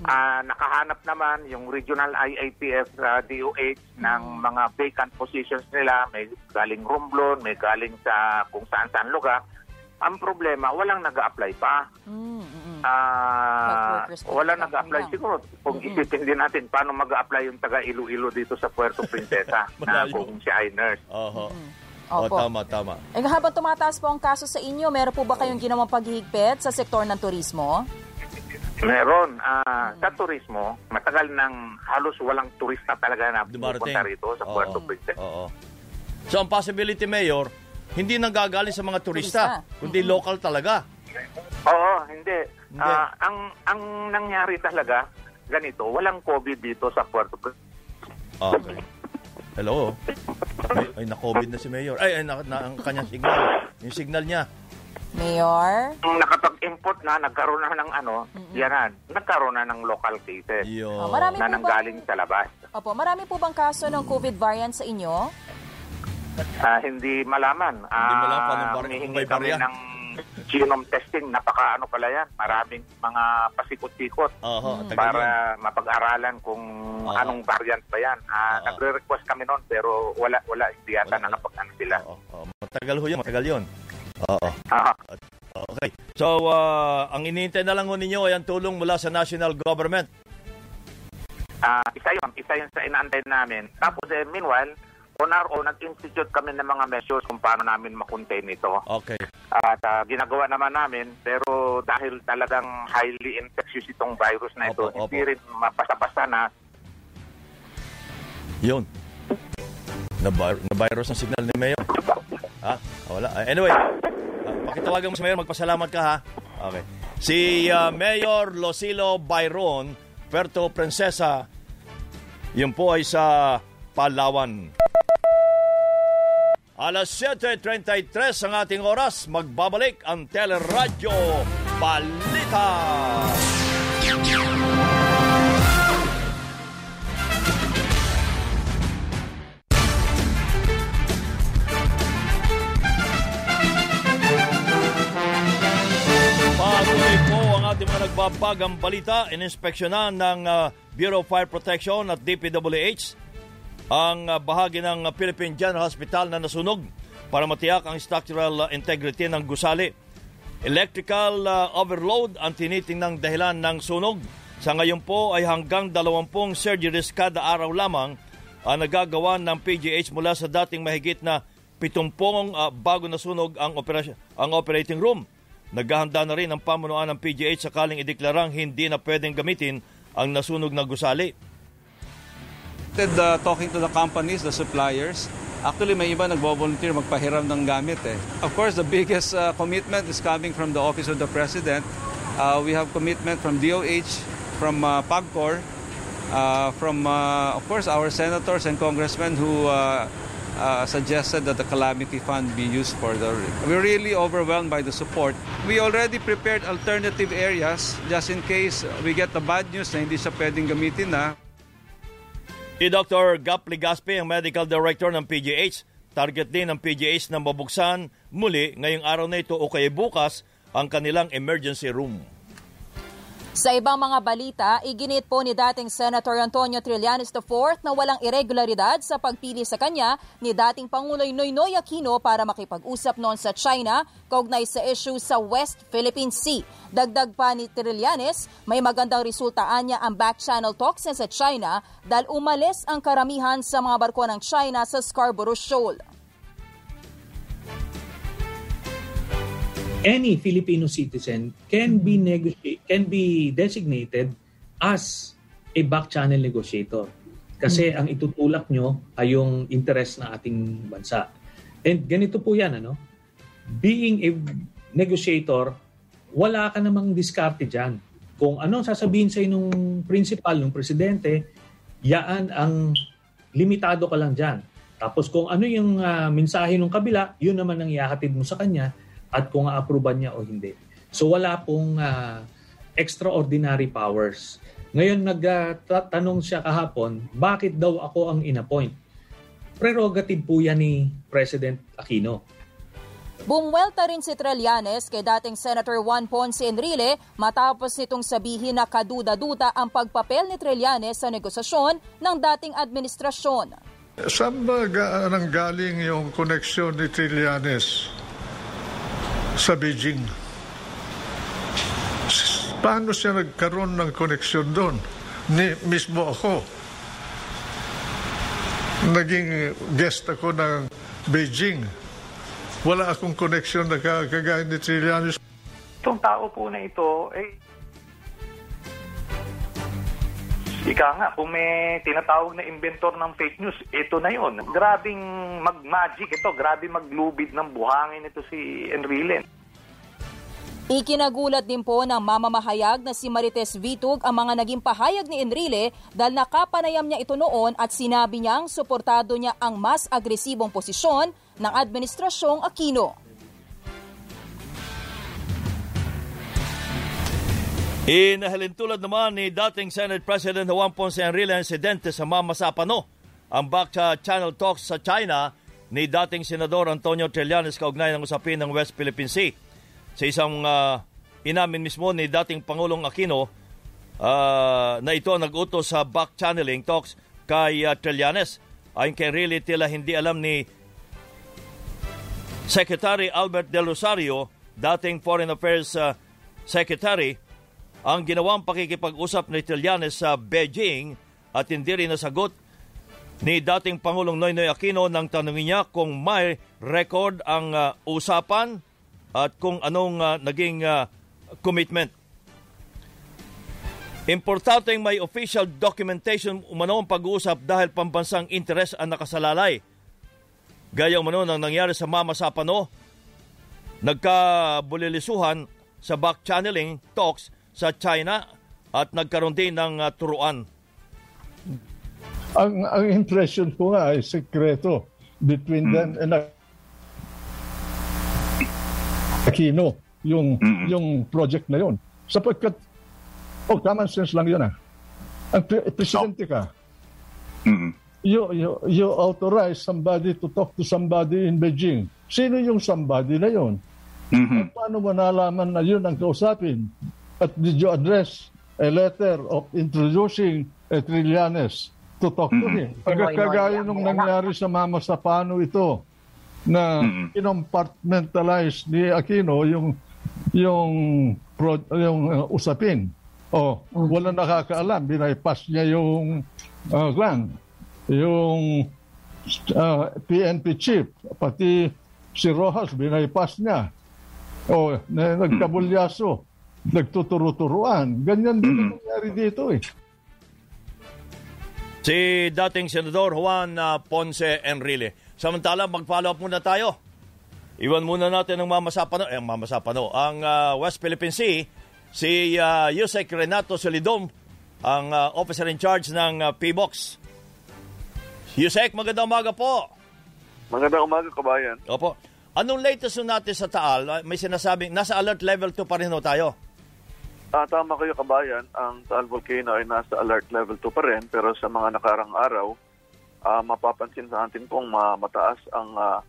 Ah, nakahanap naman yung regional IITF sa DOH ng mga vacant positions nila. May galing Romblon, may galing sa kung saan-saan lugar. Ang problema, walang nag apply pa. Mm, mm, mm. Ah, Health workers po, wala lang nag-apply lang. siguro. Kung isipin din natin, paano mag-apply yung taga Iloilo dito sa Puerto Princesa na kung siya ay nurse. Oho. Opo. Oh, tama, tama. Eh, habang tumataas po ang kaso sa inyo, meron po ba kayong ginawang paghihigpit sa sektor ng turismo? Meron. ah, Sa turismo, matagal nang halos walang turista talaga na pupunta rito sa Puerto. Princesa. Oo. So ang possibility, Mayor, hindi nanggagaling sa mga turista, Turista. kundi local talaga. Oo, hindi. Hindi. Ah, ang ang nangyari talaga, ganito, walang COVID dito sa Puerto Princesa. Okay. Hello. Ay, ay na-COVID na si Mayor. Ay, ay na, na ang kanyang signal. Yung signal niya. Mayor? Nung nakapag-import na, nagkaroon na ng ano, yan na, nagkaroon na ng local cases Yo. Oh, marami na nanggaling bang, sa labas. opo, marami po bang kaso ng COVID variant sa inyo? Ah, hindi malaman. Ah, Hindi malaman kung anong bar- kung may ng genome testing. Napaka ano pala yan. Maraming mga pasikot-sikot yun. para mapag-aralan kung Oo. anong variant ba yan. Ah, Oo. Nagre-request kami noon pero wala, wala. Hindi yata nakapag-ano sila. Oo. Matagal ho yun, matagal yun. Oo. Ah, Okay. So, ah, ang inintay na lang ho ninyo ay ang tulong mula sa national government. Ah, isa yun, isa yun sa inaantay namin. Tapos eh, meanwhile, on our own, nag-institute kami ng mga measures kung paano namin makontain ito. Okay. At ah, ginagawa naman namin, pero dahil talagang highly infectious itong virus na ito, Opo, hindi opo. rin mapasa-pasa na Yun. Na, na virus ang signal ni Mayor. Ha? Wala. Ah, Anyway, ah, pakitawagan mo si Mayor, magpasalamat ka ha. Okay. Si ah, Mayor Losilo Byron, Puerto Princesa, yun po ay sa Palawan. Alas 7.33 ang ating oras, magbabalik ang Teleradyo Balita. Patuloy po ang ating mga nagbabagang balita. Ininspeksyonan ng ah, Bureau of Fire Protection at DPWH ang ah, bahagi ng ah, Philippine General Hospital na nasunog para matiyak ang structural ah, integrity ng gusali. Electrical overload ang tinitingnang dahilan ng sunog. Sa ngayon po ay hanggang 20 surgeries kada araw lamang ang nagagawa ng PGH mula sa dating mahigit na 70 ah, bago nasunog ang, operasyon, ang operating room. Naghahanda na rin ang pamunuan ng PGH sakaling ideklarang hindi na pwedeng gamitin ang nasunog na gusali. Uh, talking to the companies, the suppliers. Actually, may iba nagbo-volunteer magpahiram ng gamit eh. Of course, the biggest uh, commitment is coming from the Office of the President. Uh, we have commitment from DOH, from uh, PAGCOR, uh, from, uh, of course, our senators and congressmen who uh, uh, suggested that the calamity fund be used for the. We're really overwhelmed by the support. We already prepared alternative areas just in case we get the bad news na hindi siya pwedeng gamitin na. Si Dr. Gap Ligaspi, ang Medical Director ng PGH, target din ng PGH na mabuksan muli ngayong araw na ito o kaya bukas ang kanilang emergency room. Sa ibang mga balita, iginit po ni dating Senator Antonio Trillanes IV na walang irregularidad sa pagpili sa kanya ni dating Panguloy Noynoy Aquino para makipag-usap noon sa China kaugnay sa issue sa West Philippine Sea. Dagdag pa ni Trillanes, may magandang resultaan niya ang back channel talks sa China dahil umalis ang karamihan sa mga barko ng China sa Scarborough Shoal. Any Filipino citizen can be negotiate can be designated as a back channel negotiator. Kasi ang itutulak nyo ay yung interest ng ating bansa. And ganito po yan, ano? Being a negotiator, wala ka namang diskarte dyan. Kung anong sasabihin sa nung principal, nung presidente, yaan ang limitado ka lang dyan. Tapos kung ano yung ah, mensahe ng kabila, yun naman ang ihahatid mo sa kanya at kung a-approvean niya o hindi. So wala pong ah, extraordinary powers. Ngayon nagtanong siya kahapon, bakit daw ako ang inappoint? Prerogative po yan ni President Aquino. Bumwelta rin si Trillanes kay dating Senator Juan Ponce Enrile matapos nitong sabihin na kaduda-duda ang pagpapel ni Trillanes sa negosasyon ng dating administrasyon. Saan ba ga- nanggaling yung koneksyon ni Trillanes sa Beijing? Paano siya nagkaroon ng koneksyon doon? Ni, mismo ako. Naging guest ako ng Beijing. Wala akong koneksyon na ka- kagaya ni Trillanes. Itong tao po na ito, eh, ika nga, kung may tinatawag na inventor ng fake news, ito na yon. Grabing mag-magic ito, grabe maglubid ng buhangin ito si Enrile. Ikinagulat din po ng mamamahayag na si Marites Vitug ang mga naging pahayag ni Enrile dahil nakapanayam niya ito noon at sinabi niyang suportado niya ang mas agresibong posisyon ng Administrasyong Aquino. Inahalin tulad naman ni dating Senate President Juan Ponce Enrile ang insidente sa Mama ang back Channel Talks sa China ni dating Senador Antonio Trillanes kaugnay ng usapin ng West Philippine Sea. Sa isang uh, inamin mismo ni dating Pangulong Aquino uh, na ito nag-utos sa back channeling talks kay uh, Trillanes. Ayon kay Enrile, tila hindi alam ni Secretary Albert Del Rosario, dating Foreign Affairs uh, Secretary, ang ginawang pakikipag-usap ni Trillanes sa Beijing at hindi rin nasagot ni dating Pangulong Noynoy Aquino nang tanungin niya kung may record ang uh, usapan at kung anong uh, naging uh, commitment. Importante may official documentation umano ang pag-uusap dahil pambansang interes ang nakasalalay. Gaya umano nang nangyari sa Mama Sapano, nagkabulilisuhan sa back channeling talks sa China at nagkaroon din ng uh, turuan. Ang, ang impression ko nga ay sekreto between them and Aquino, yung, yung project na yun. Sapagkat, oh, common sense lang yun ah. Ang pre- presidente ka, you, you, you authorize somebody to talk to somebody in Beijing. Sino yung somebody na yun? At paano mo nalaman na yun ang kausapin? At did you address a letter of introducing a Trillanes to talk to him? Pagkakagaya nung nangyari sa Mama Sapano ito, na kinompartmentalize ni Aquino yung yung pro, yung uh, usapin. Oh, wala nakakaalam, binaypass niya yung uh, kwan, yung uh, PNP chief, pati si Rojas binaypass niya. Oh, na, nagkabulyaso, nagtuturo-turuan. Ganyan din ang nangyari dito eh. Si dating Senador Juan uh, Ponce Enrile. Samantala, mag-follow up muna tayo. Iwan muna natin ang mamasapano, eh, ang mamasapano, ang uh, West Philippine Sea, si uh, Yusek Renato Solidom, ang uh, officer in charge ng uh, PBOX. Yusek, magandang umaga po. Magandang umaga, kabayan. Opo. Anong latest natin sa Taal? May sinasabing, nasa alert level 2 pa rin tayo. Ah, tama kayo, kabayan. Ang Taal Volcano ay nasa alert level 2 pa rin, pero sa mga nakarang araw, ah, mapapansin sa atin pong ma- mataas ang ah,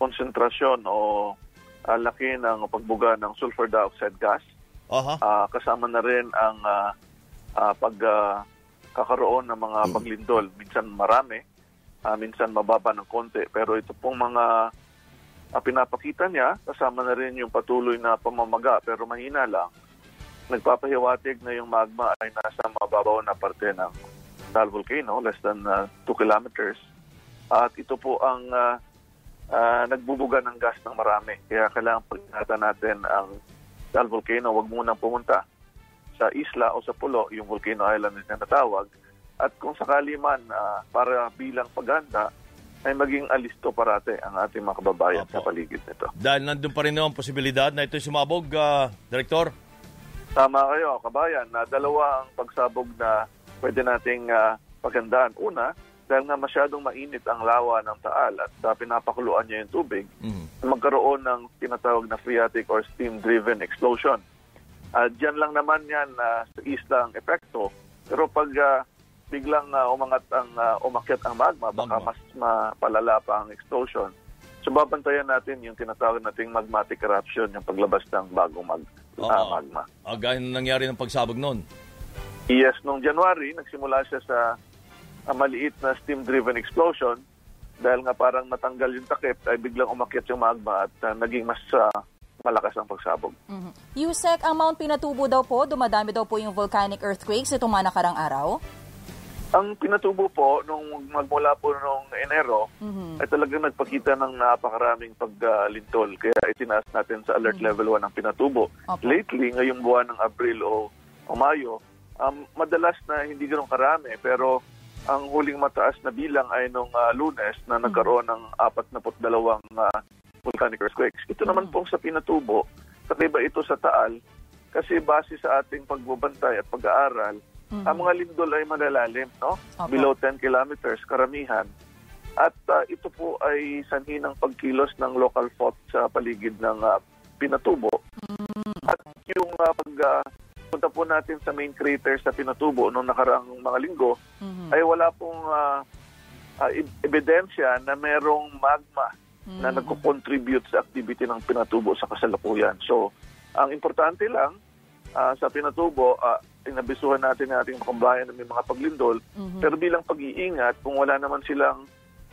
konsentrasyon o ah, laki ng pagbuga ng sulfur dioxide gas. Aha. Ah, kasama na rin ang ah, ah, pag ah, kakaroon ng mga paglindol. Minsan marami, ah, minsan mababa ng konti. Pero ito pong mga ah, pinapakita niya, kasama na rin yung patuloy na pamamaga pero mahina lang. Nagpapahiwatig na yung magma ay nasa mababaw na parte ng Taal Volcano, less than 2 kilometers. At ito po ang ah, ah, nagbubuga ng gas ng marami. Kaya kailangan pag natin ang Taal Volcano, wag munang pumunta sa isla o sa pulo, yung Volcano Island na natawag. At kung sakali man, ah, para bilang paghanda, ay maging alisto parate ang ating mga kababayan sa paligid nito. Dahil nandun pa rin ang posibilidad na ito'y sumabog, uh, Director. Tama kayo, kabayan, na dalawa ang pagsabog na pwede nating ah, paghandaan. Una, dahil nga masyadong mainit ang lawa ng Taal at uh, pinapakuluan niya yung tubig, magkaroon ng tinatawag na phreatic or steam-driven explosion. uh, dyan lang naman yan uh, sa isla ang epekto. Pero pag uh, biglang uh, umangat ang uh, umakyat ang magma, baka mas mapalala pa ang explosion. So babantayan natin yung tinatawag nating magmatic eruption, yung paglabas ng bagong mag, uh, magma. Ah, gaya nangyari ng pagsabog noon. Yes, noong January, nagsimula siya sa uh, maliit na steam-driven explosion dahil nga parang matanggal yung takip ay biglang umakyat yung magma at uh, naging mas uh, malakas ang pagsabog. Mm-hmm. Yusek, ang Mount Pinatubo daw po, dumadami daw po yung volcanic earthquakes itong mga nakarang araw? Ang Pinatubo po, nung magmula po nung Enero, mm-hmm. ay talagang nagpakita ng napakaraming paglintol. Uh, Kaya itinaas natin sa alert mm-hmm. level 1 ang Pinatubo. Okay. Lately, ngayong buwan ng Abril o, o Mayo, um, madalas na hindi ganoon karami pero ang huling mataas na bilang ay nung uh, lunes na nagkaroon ng 42 uh, volcanic earthquakes. Ito naman po sa Pinatubo, kakaiba ito sa Taal kasi base sa ating pagbubantay at pag-aaral, mm-hmm. ang mga lindol ay malalalim, no? Okay. Below 10 kilometers, karamihan. At uh, ito po ay sanhi ng pagkilos ng local fault sa paligid ng uh, Pinatubo. Mm-hmm. At yung uh, pag uh, punta po natin sa main crater sa Pinatubo noong nakaraang mga linggo, mm-hmm. ay wala pong uh, uh, ebidensya na merong magma mm-hmm. na nagko-contribute sa activity ng Pinatubo sa kasalukuyan. So, ang importante lang uh, sa Pinatubo, uh, inabisuhan natin ang ating kabayan na may mga paglindol, mm-hmm. pero bilang pag-iingat, kung wala naman silang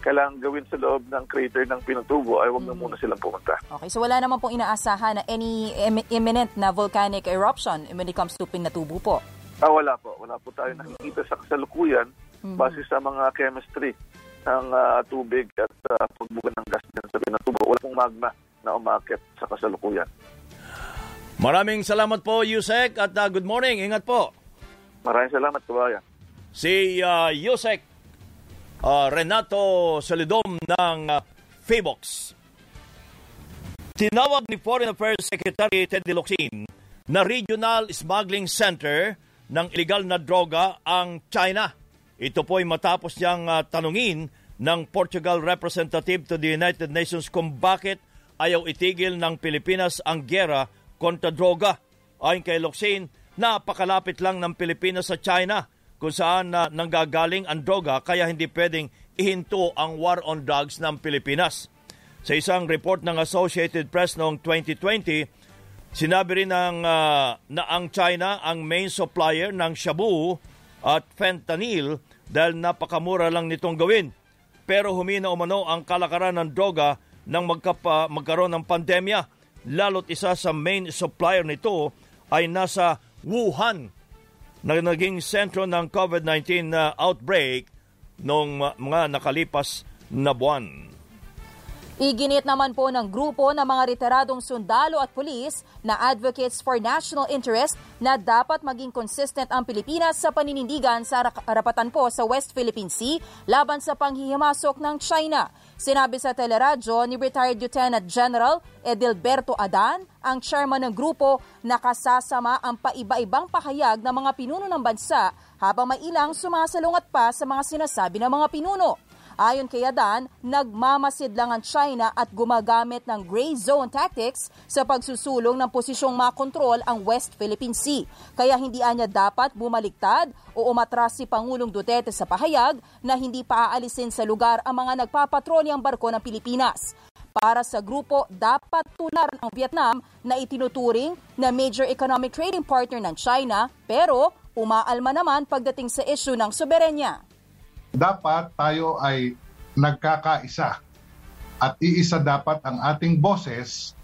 kailangan gawin sa loob ng crater ng Pinatubo ay wag na muna silang pumunta. Okay, so wala naman pong inaasahan na any imminent na volcanic eruption when it comes to Pinatubo po? Ah, wala po. Wala po tayo nakikita sa kasalukuyan mm-hmm. base sa mga chemistry ng uh, tubig at uh, pagbuga ng gas dyan sa Pinatubo. Wala pong magma na umakit sa kasalukuyan. Maraming salamat po, Yusek, at uh, good morning. Ingat po. Maraming salamat, kabayan. Si uh, Yusek uh, Renato Solidom ng uh, FABOX. Tinawag ni Foreign Affairs Secretary Ted Locsin na Regional Smuggling Center ng illegal na droga ang China. Ito po ay matapos niyang uh, tanungin ng Portugal representative to the United Nations kung bakit ayaw itigil ng Pilipinas ang gera kontra droga. Ayon kay Locsin, napakalapit lang ng Pilipinas sa China kung saan na nanggagaling ang droga kaya hindi pwedeng ihinto ang war on drugs ng Pilipinas. Sa isang report ng Associated Press noong 2020, sinabi rin ng, uh, na ang China ang main supplier ng shabu at fentanyl dahil napakamura lang nitong gawin. Pero humina umano ang kalakaran ng droga nang magkapa, magkaroon ng pandemya. Lalo't isa sa main supplier nito ay nasa Wuhan na naging sentro ng COVID-19 na outbreak noong mga nakalipas na buwan. Iginit naman po ng grupo ng mga retiradong sundalo at pulis na Advocates for National Interest na dapat maging consistent ang Pilipinas sa paninindigan sa karapatan po sa West Philippine Sea laban sa panghihimasok ng China. Sinabi sa teleradyo ni retired Lieutenant General Edilberto Adan, ang chairman ng grupo, na kasasama ang paiba-ibang pahayag ng mga pinuno ng bansa habang may ilang sumasalungat pa sa mga sinasabi ng mga pinuno. Ayon kay Adan, nagmamasid lang ang China at gumagamit ng gray zone tactics sa pagsusulong ng posisyong makontrol ang West Philippine Sea. Kaya hindi anya dapat bumaliktad o umatras si Pangulong Duterte sa pahayag na hindi paaalisin sa lugar ang mga nagpapatrolyang barko ng Pilipinas. Para sa grupo, dapat tunar ang Vietnam na itinuturing na major economic trading partner ng China pero umaalma naman pagdating sa issue ng soberenya dapat tayo ay nagkakaisa at iisa dapat ang ating boses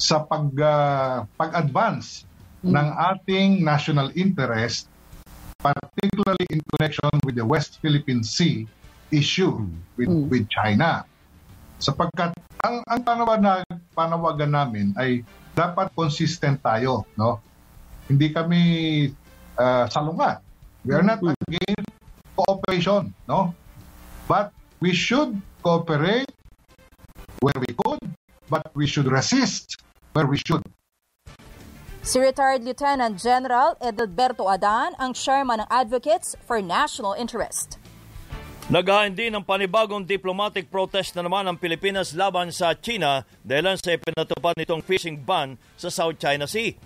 sa pag uh, pag-advance mm. ng ating national interest particularly in connection with the West Philippine Sea issue with mm. with China sapagkat ang ang panawagan panawagan namin ay dapat consistent tayo no hindi kami uh, salungat we are not mm. against cooperation, no? But we should cooperate where we could, but we should resist where we should. Si retired Lieutenant General Edilberto Adan ang chairman ng Advocates for National Interest. Naghain din ng panibagong diplomatic protest na naman ang Pilipinas laban sa China dahil sa ipinatupad nitong fishing ban sa South China Sea.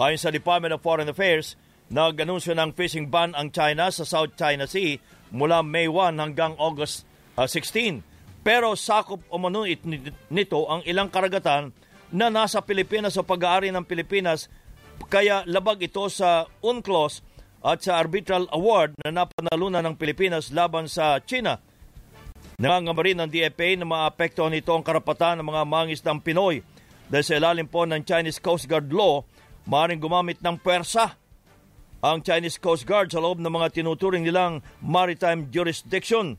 Ayon sa Department of Foreign Affairs, nag-anunsyo ng fishing ban ang China sa South China Sea mula May 1 hanggang August uh, 16. Pero sakop umano nito ang ilang karagatan na nasa Pilipinas o pag-aari ng Pilipinas kaya labag ito sa UNCLOS at sa arbitral award na napanalunan ng Pilipinas laban sa China. Nangangamba rin ng DFA na maapektuhan nito ang karapatan ng mga mangisdang Pinoy dahil sa ilalim po ng Chinese Coast Guard law, maaaring gumamit ng pwersa ang Chinese Coast Guard sa loob ng mga tinuturing nilang maritime jurisdiction.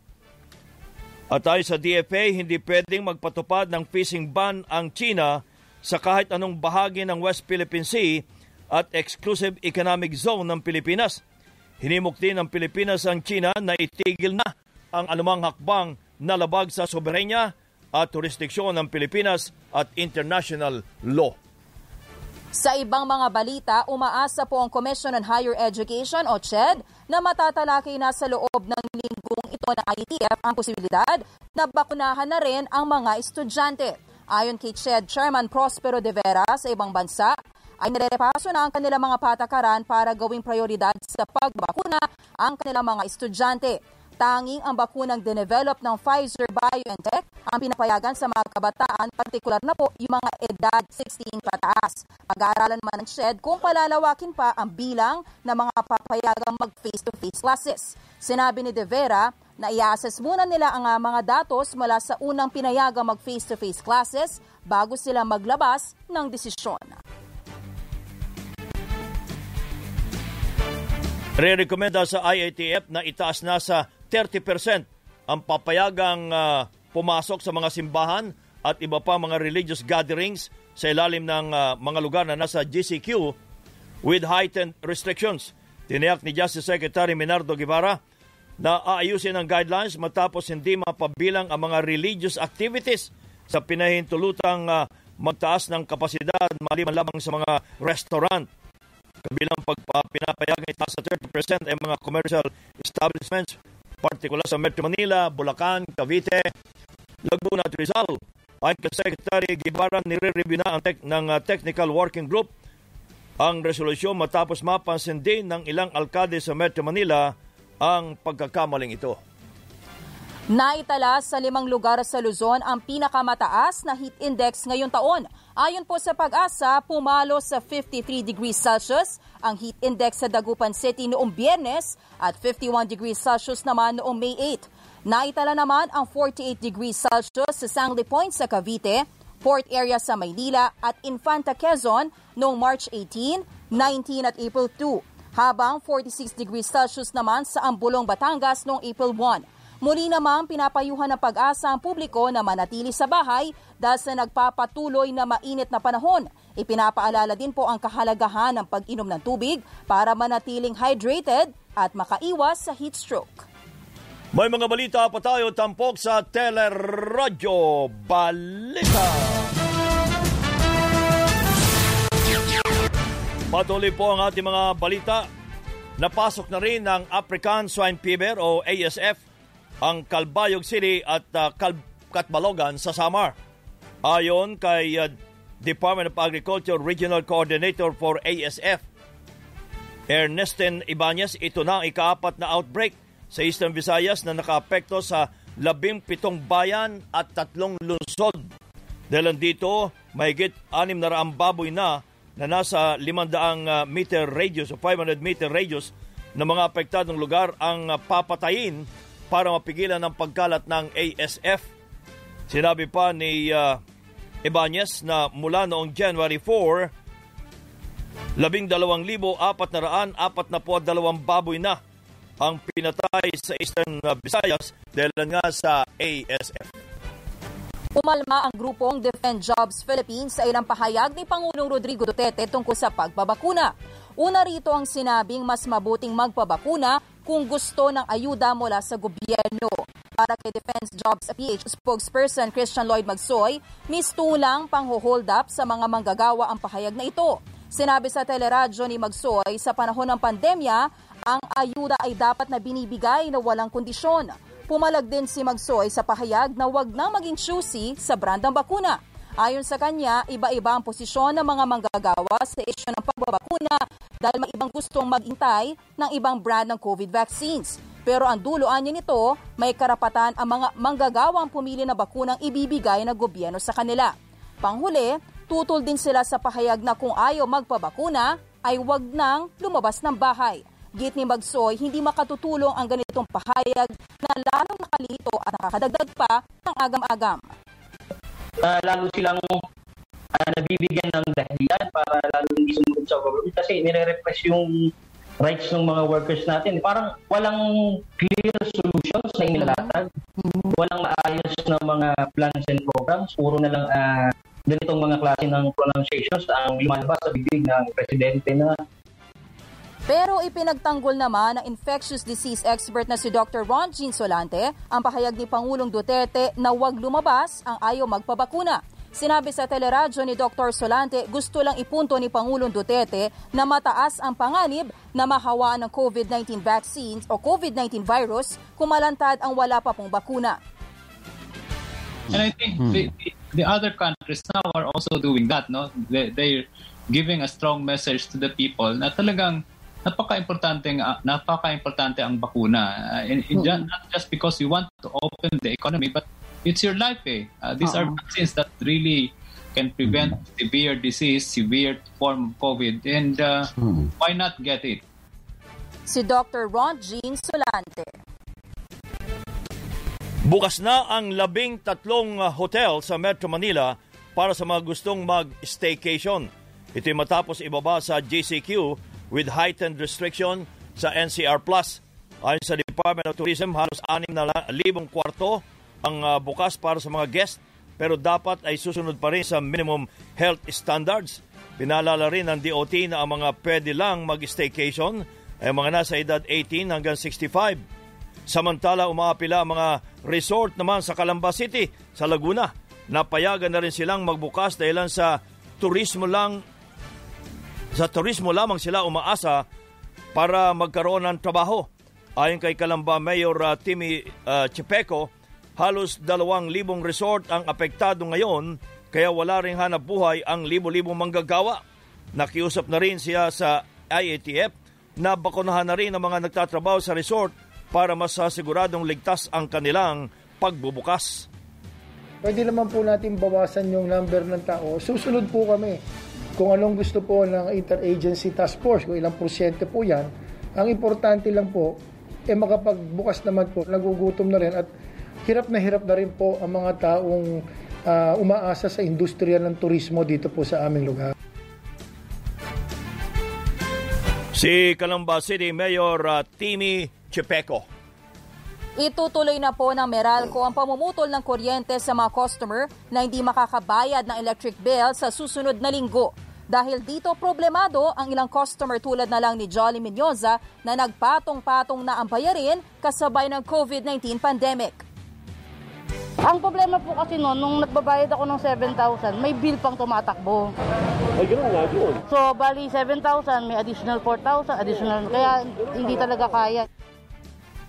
At tayo sa DFA, hindi pwedeng magpatupad ng fishing ban ang China sa kahit anong bahagi ng West Philippine Sea at Exclusive Economic Zone ng Pilipinas. Hinimok din ng Pilipinas ang China na itigil na ang anumang hakbang na labag sa soberenya at jurisdiksyon ng Pilipinas at international law. Sa ibang mga balita, umaasa po ang Commission on Higher Education o CHED na matatalakay na sa loob ng linggong ito ng IETF ang posibilidad na bakunahan na rin ang mga estudyante. Ayon kay CHED Chairman Prospero de Vera sa ibang bansa, ay nirepaso na ang kanilang mga patakaran para gawing prioridad sa pagbakuna ang kanilang mga estudyante. Tanging ang bakunang dinevelop ng Pfizer BioNTech ang pinapayagan sa mga kabataan, partikular na po yung mga edad 16 pataas. Pag-aaralan naman ng SHED kung palalawakin pa ang bilang ng mga papayagang mag-face-to-face classes. Sinabi ni De Vera na i-assess muna nila ang mga datos mula sa unang pinayagang mag-face-to-face classes bago sila maglabas ng desisyon. Re-recommenda sa IATF na itaas na sa 30% ang papayagang uh, pumasok sa mga simbahan at iba pa mga religious gatherings sa ilalim ng uh, mga lugar na nasa GCQ with heightened restrictions. Tiniyak ni Justice Secretary Minardo Guevara na aayusin ang guidelines matapos hindi mapabilang ang mga religious activities sa pinahintulutang uh, magtaas ng kapasidad maliban lamang sa mga restaurant kabilang pagpapinapayagan itaas sa 30% ay mga commercial establishments, partikular sa Metro Manila, Bulacan, Cavite, Laguna at Rizal. Ayon kay Secretary Gibaran, nire-review na ang tek- ng uh, Technical Working Group ang resolusyon matapos mapansin din ng ilang alkade sa Metro Manila ang pagkakamaling ito. Naitala sa limang lugar sa Luzon ang pinakamataas na heat index ngayong taon. Ayon po sa pag-asa, pumalo sa 53 degrees Celsius ang heat index sa Dagupan City noong biyernes at 51 degrees Celsius naman noong May 8. Naitala naman ang 48 degrees Celsius sa Sangley Point sa Cavite, Port Area sa Maynila at Infanta Quezon noong March 18, 19 at April 2, habang 46 degrees Celsius naman sa Ambulong, Batangas noong April 1. Muli namang pinapayuhan ng pag-asa ang publiko na manatili sa bahay dahil sa nagpapatuloy na mainit na panahon. Ipinapaalala din po ang kahalagahan ng pag-inom ng tubig para manatiling hydrated at makaiwas sa heat stroke. May mga balita pa tayo tampok sa Teleradyo Balita. Patuloy po ang ating mga balita. Napasok na rin ng African Swine Fever o ASF ang Kalbayog City at uh, Kal- Katbalogan sa Samar. Ayon kay uh, Department of Agriculture Regional Coordinator for ASF, Ernesten Ibanez, ito na ang ikaapat na outbreak sa Eastern Visayas na nakaapekto sa labing pitong bayan at tatlong lungsod. Dahil dito, mahigit anim na raang baboy na na nasa 500 meter radius o 500 meter radius na mga apektadong lugar ang papatayin para mapigilan ang pagkalat ng ASF. Sinabi pa ni uh, Ibanez na mula noong January 4, 12,442 baboy na ang pinatay sa Eastern Visayas dahil nga sa ASF. Umalma ang grupong Defend Jobs Philippines sa ilang pahayag ni Pangulong Rodrigo Duterte tungkol sa pagbabakuna. Una rito ang sinabing mas mabuting magpabakuna kung gusto ng ayuda mula sa gobyerno. Para kay Defense Jobs PH spokesperson Christian Lloyd Magsoy, mistulang pang-hold up sa mga manggagawa ang pahayag na ito. Sinabi sa teleradyo ni Magsoy, sa panahon ng pandemya, ang ayuda ay dapat na binibigay na walang kondisyon. Pumalag din si Magsoy sa pahayag na wag nang maging choosy sa brandang bakuna. Ayon sa kanya, iba-iba ang posisyon ng mga manggagawa sa isyu ng pagbabakuna dahil may ibang gustong maghintay ng ibang brand ng COVID vaccines. Pero ang duloan niya nito, may karapatan ang mga manggagawang pumili na bakunang ibibigay ng gobyerno sa kanila. Panghuli, tutol din sila sa pahayag na kung ayaw magpabakuna, ay wag nang lumabas ng bahay. Git ni Magsoy, hindi makatutulong ang ganitong pahayag na lalong nakalito at nakakadagdag pa ng agam-agam uh, lalo silang uh, nabibigyan ng dahilan para lalo hindi sumunod sa government kasi nire-repress yung rights ng mga workers natin. Parang walang clear solutions na inilatag. Walang maayos na mga plans and programs. Puro na lang uh, ganitong mga klase ng pronunciations ang lumalabas sa bibig ng presidente na pero ipinagtanggol naman ng infectious disease expert na si Dr. Ron Jean Solante ang pahayag ni Pangulong Duterte na huwag lumabas ang ayaw magpabakuna. Sinabi sa teleradyo ni Dr. Solante, gusto lang ipunto ni Pangulong Duterte na mataas ang panganib na mahawaan ng COVID-19 vaccines o COVID-19 virus kung malantad ang wala pa pong bakuna. And I think hmm. the, the other countries now are also doing that, no? They, they're giving a strong message to the people na talagang napaka-importante uh, napaka-importante ang bakuna. Uh, and, and mm-hmm. not just because you want to open the economy, but it's your life eh. Uh, these uh-huh. are vaccines that really can prevent mm-hmm. severe disease, severe form of COVID, and uh, mm-hmm. why not get it? Si Dr. Ron Jean Solante. Bukas na ang labing tatlong uh, hotel sa Metro Manila para sa mga gustong mag-staycation. Ito'y matapos ibaba sa JCQ with heightened restriction sa NCR+. Ayon sa Department of Tourism, halos 6 na libong kwarto ang uh, bukas para sa mga guest pero dapat ay susunod pa rin sa minimum health standards. Pinalala rin ng DOT na ang mga pwede lang mag-staycation ay mga nasa edad 18 hanggang 65. Samantala, umaapila ang mga resort naman sa Calamba City sa Laguna. Napayagan na rin silang magbukas dahil sa turismo lang sa turismo lamang sila umaasa para magkaroon ng trabaho. Ayon kay Kalamba Mayor uh, Timmy uh, Chepeco, halos dalawang libong resort ang apektado ngayon kaya wala ring hanap buhay ang libo-libong manggagawa. Nakiusap na rin siya sa IATF na bakunahan na rin ang mga nagtatrabaho sa resort para mas siguradong ligtas ang kanilang pagbubukas. Pwede naman po natin bawasan yung number ng tao. Susunod po kami kung anong gusto po ng interagency task force, kung ilang porsyento po yan, ang importante lang po, eh makapagbukas naman po, nagugutom na rin at hirap na hirap na rin po ang mga taong uh, umaasa sa industriya ng turismo dito po sa aming lugar. Si Calamba City Mayor uh, Timmy Chepeco. Itutuloy na po ng Meralco ang pamumutol ng kuryente sa mga customer na hindi makakabayad ng electric bill sa susunod na linggo. Dahil dito problemado ang ilang customer tulad na lang ni Jolly Menyoza na nagpatong-patong na ang bayarin kasabay ng COVID-19 pandemic. Ang problema po kasi noon, nung nagbabayad ako ng 7,000, may bill pang tumatakbo. Ay, ganoon nga yun. So, bali 7,000, may additional 4,000, additional, kaya hindi talaga kaya.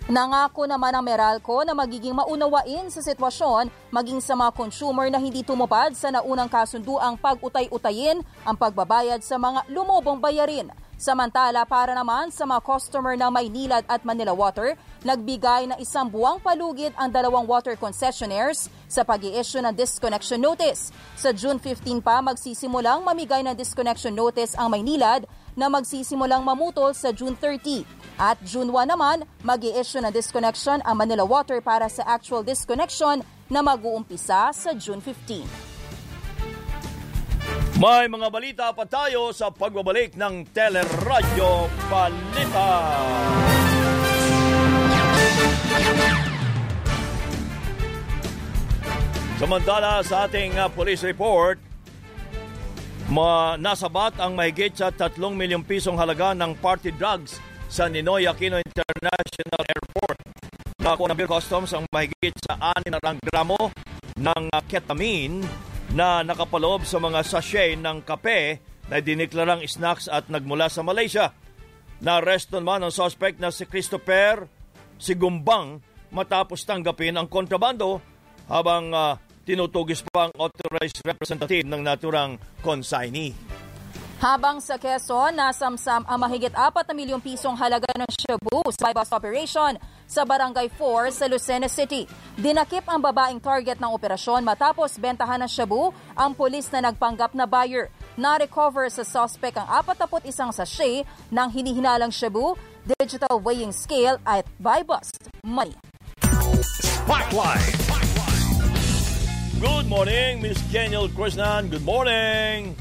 Nangako naman ang Meralco na magiging maunawain sa sitwasyon maging sa mga consumer na hindi tumupad sa naunang kasunduang pag-utay-utayin ang pagbabayad sa mga lumobong bayarin. Samantala para naman sa mga customer ng Maynilad at Manila Water, nagbigay na isang buwang palugid ang dalawang water concessionaires sa pag issue ng disconnection notice. Sa June 15 pa magsisimulang mamigay ng disconnection notice ang Maynilad na magsisimulang mamutol sa June 30. At June 1 naman, mag issue ng disconnection ang Manila Water para sa actual disconnection na mag-uumpisa sa June 15. May mga balita pa tayo sa pagbabalik ng Teleradyo Balita. Samantala sa ating uh, police report, ma nasabat ang mahigit sa 3 milyong pisong halaga ng party drugs sa Ninoy Aquino International Airport. Nakuha ng Bureau Customs ang mahigit sa 6 na gramo ng ketamine na nakapaloob sa mga sachet ng kape na diniklarang snacks at nagmula sa Malaysia. Naresto naman ang suspect na si Christopher Sigumbang matapos tanggapin ang kontrabando habang uh, tinutugis pa ang authorized representative ng naturang consignee. Habang sa Quezon, nasamsam ang mahigit 4 na milyong pisong halaga ng Shabu sa bypass operation sa Barangay 4 sa Lucena City. Dinakip ang babaeng target ng operasyon matapos bentahan ng Shabu ang pulis na nagpanggap na buyer. Na-recover sa suspect ang 41 sachet ng hinihinalang Shabu, digital weighing scale at buy bust money. Spotlight! Good morning, Miss Daniel Krishnan. Good morning!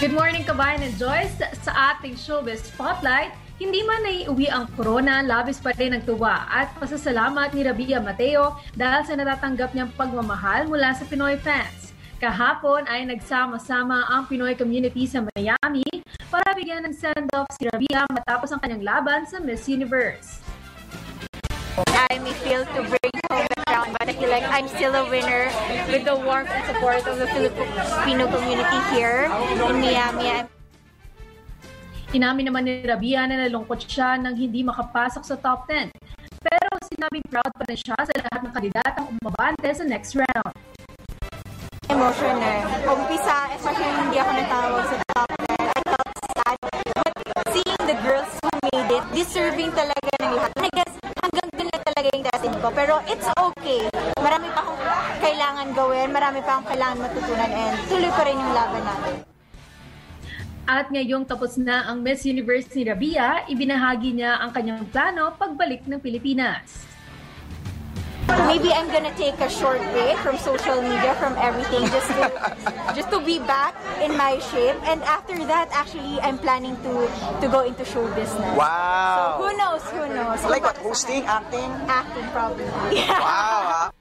Good morning, Kabayan and Joyce. Sa ating showbiz spotlight, hindi man naiuwi ang corona, labis pa rin ang tuwa at pasasalamat ni Rabia Mateo dahil sa natatanggap niyang pagmamahal mula sa Pinoy fans. Kahapon ay nagsama-sama ang Pinoy community sa Miami para bigyan ng send-off si Rabia matapos ang kanyang laban sa Miss Universe. I may fail to bring but I feel like I'm still a winner with the warmth and support of the Filipino community here in Miami. Inamin naman ni Rabia na nalungkot siya nang hindi makapasok sa top 10. Pero sinabing proud pa rin siya sa lahat ng kandidatang umabante sa next round. Emotional. Umpisa, especially hindi ako natawag sa top 10, I felt sad. But seeing the girls who made it, deserving talaga ng lahat. I guess hanggang dun na talaga yung dating ko. Pero it's okay. Marami pa akong kailangan gawin, marami pa akong kailangan matutunan and tuloy pa rin yung laban natin. At ngayong tapos na ang Miss Universe ni Rabia, ibinahagi niya ang kanyang plano pagbalik ng Pilipinas. Maybe I'm gonna take a short break from social media, from everything, just to just to be back in my shape. And after that, actually, I'm planning to to go into show business. Wow. So who knows? Who knows? Like what? Hosting, acting? Acting, probably. Wow.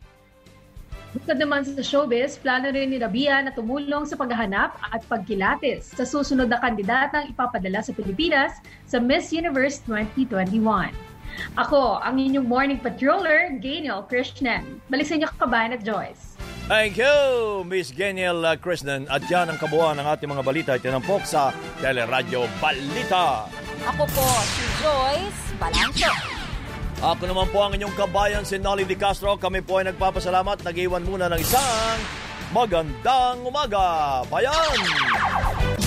Bukod naman sa showbiz, plano rin ni Rabia na tumulong sa paghahanap at pagkilatis sa susunod na kandidatang ipapadala sa Pilipinas sa Miss Universe 2021. Ako, ang inyong morning patroller, Gainiel Krishnan. Balik sa inyo kabayan at Joyce. Thank you, Miss Geniel uh, Krishnan. At yan ang kabuuan ng ating mga balita tinampok sa Teleradyo Balita. Ako po si Joyce Balancho. Ako naman po ang inyong kabayan, si Nolly Di Castro. Kami po ay nagpapasalamat. Nag-iwan muna ng isang magandang umaga. Bayan!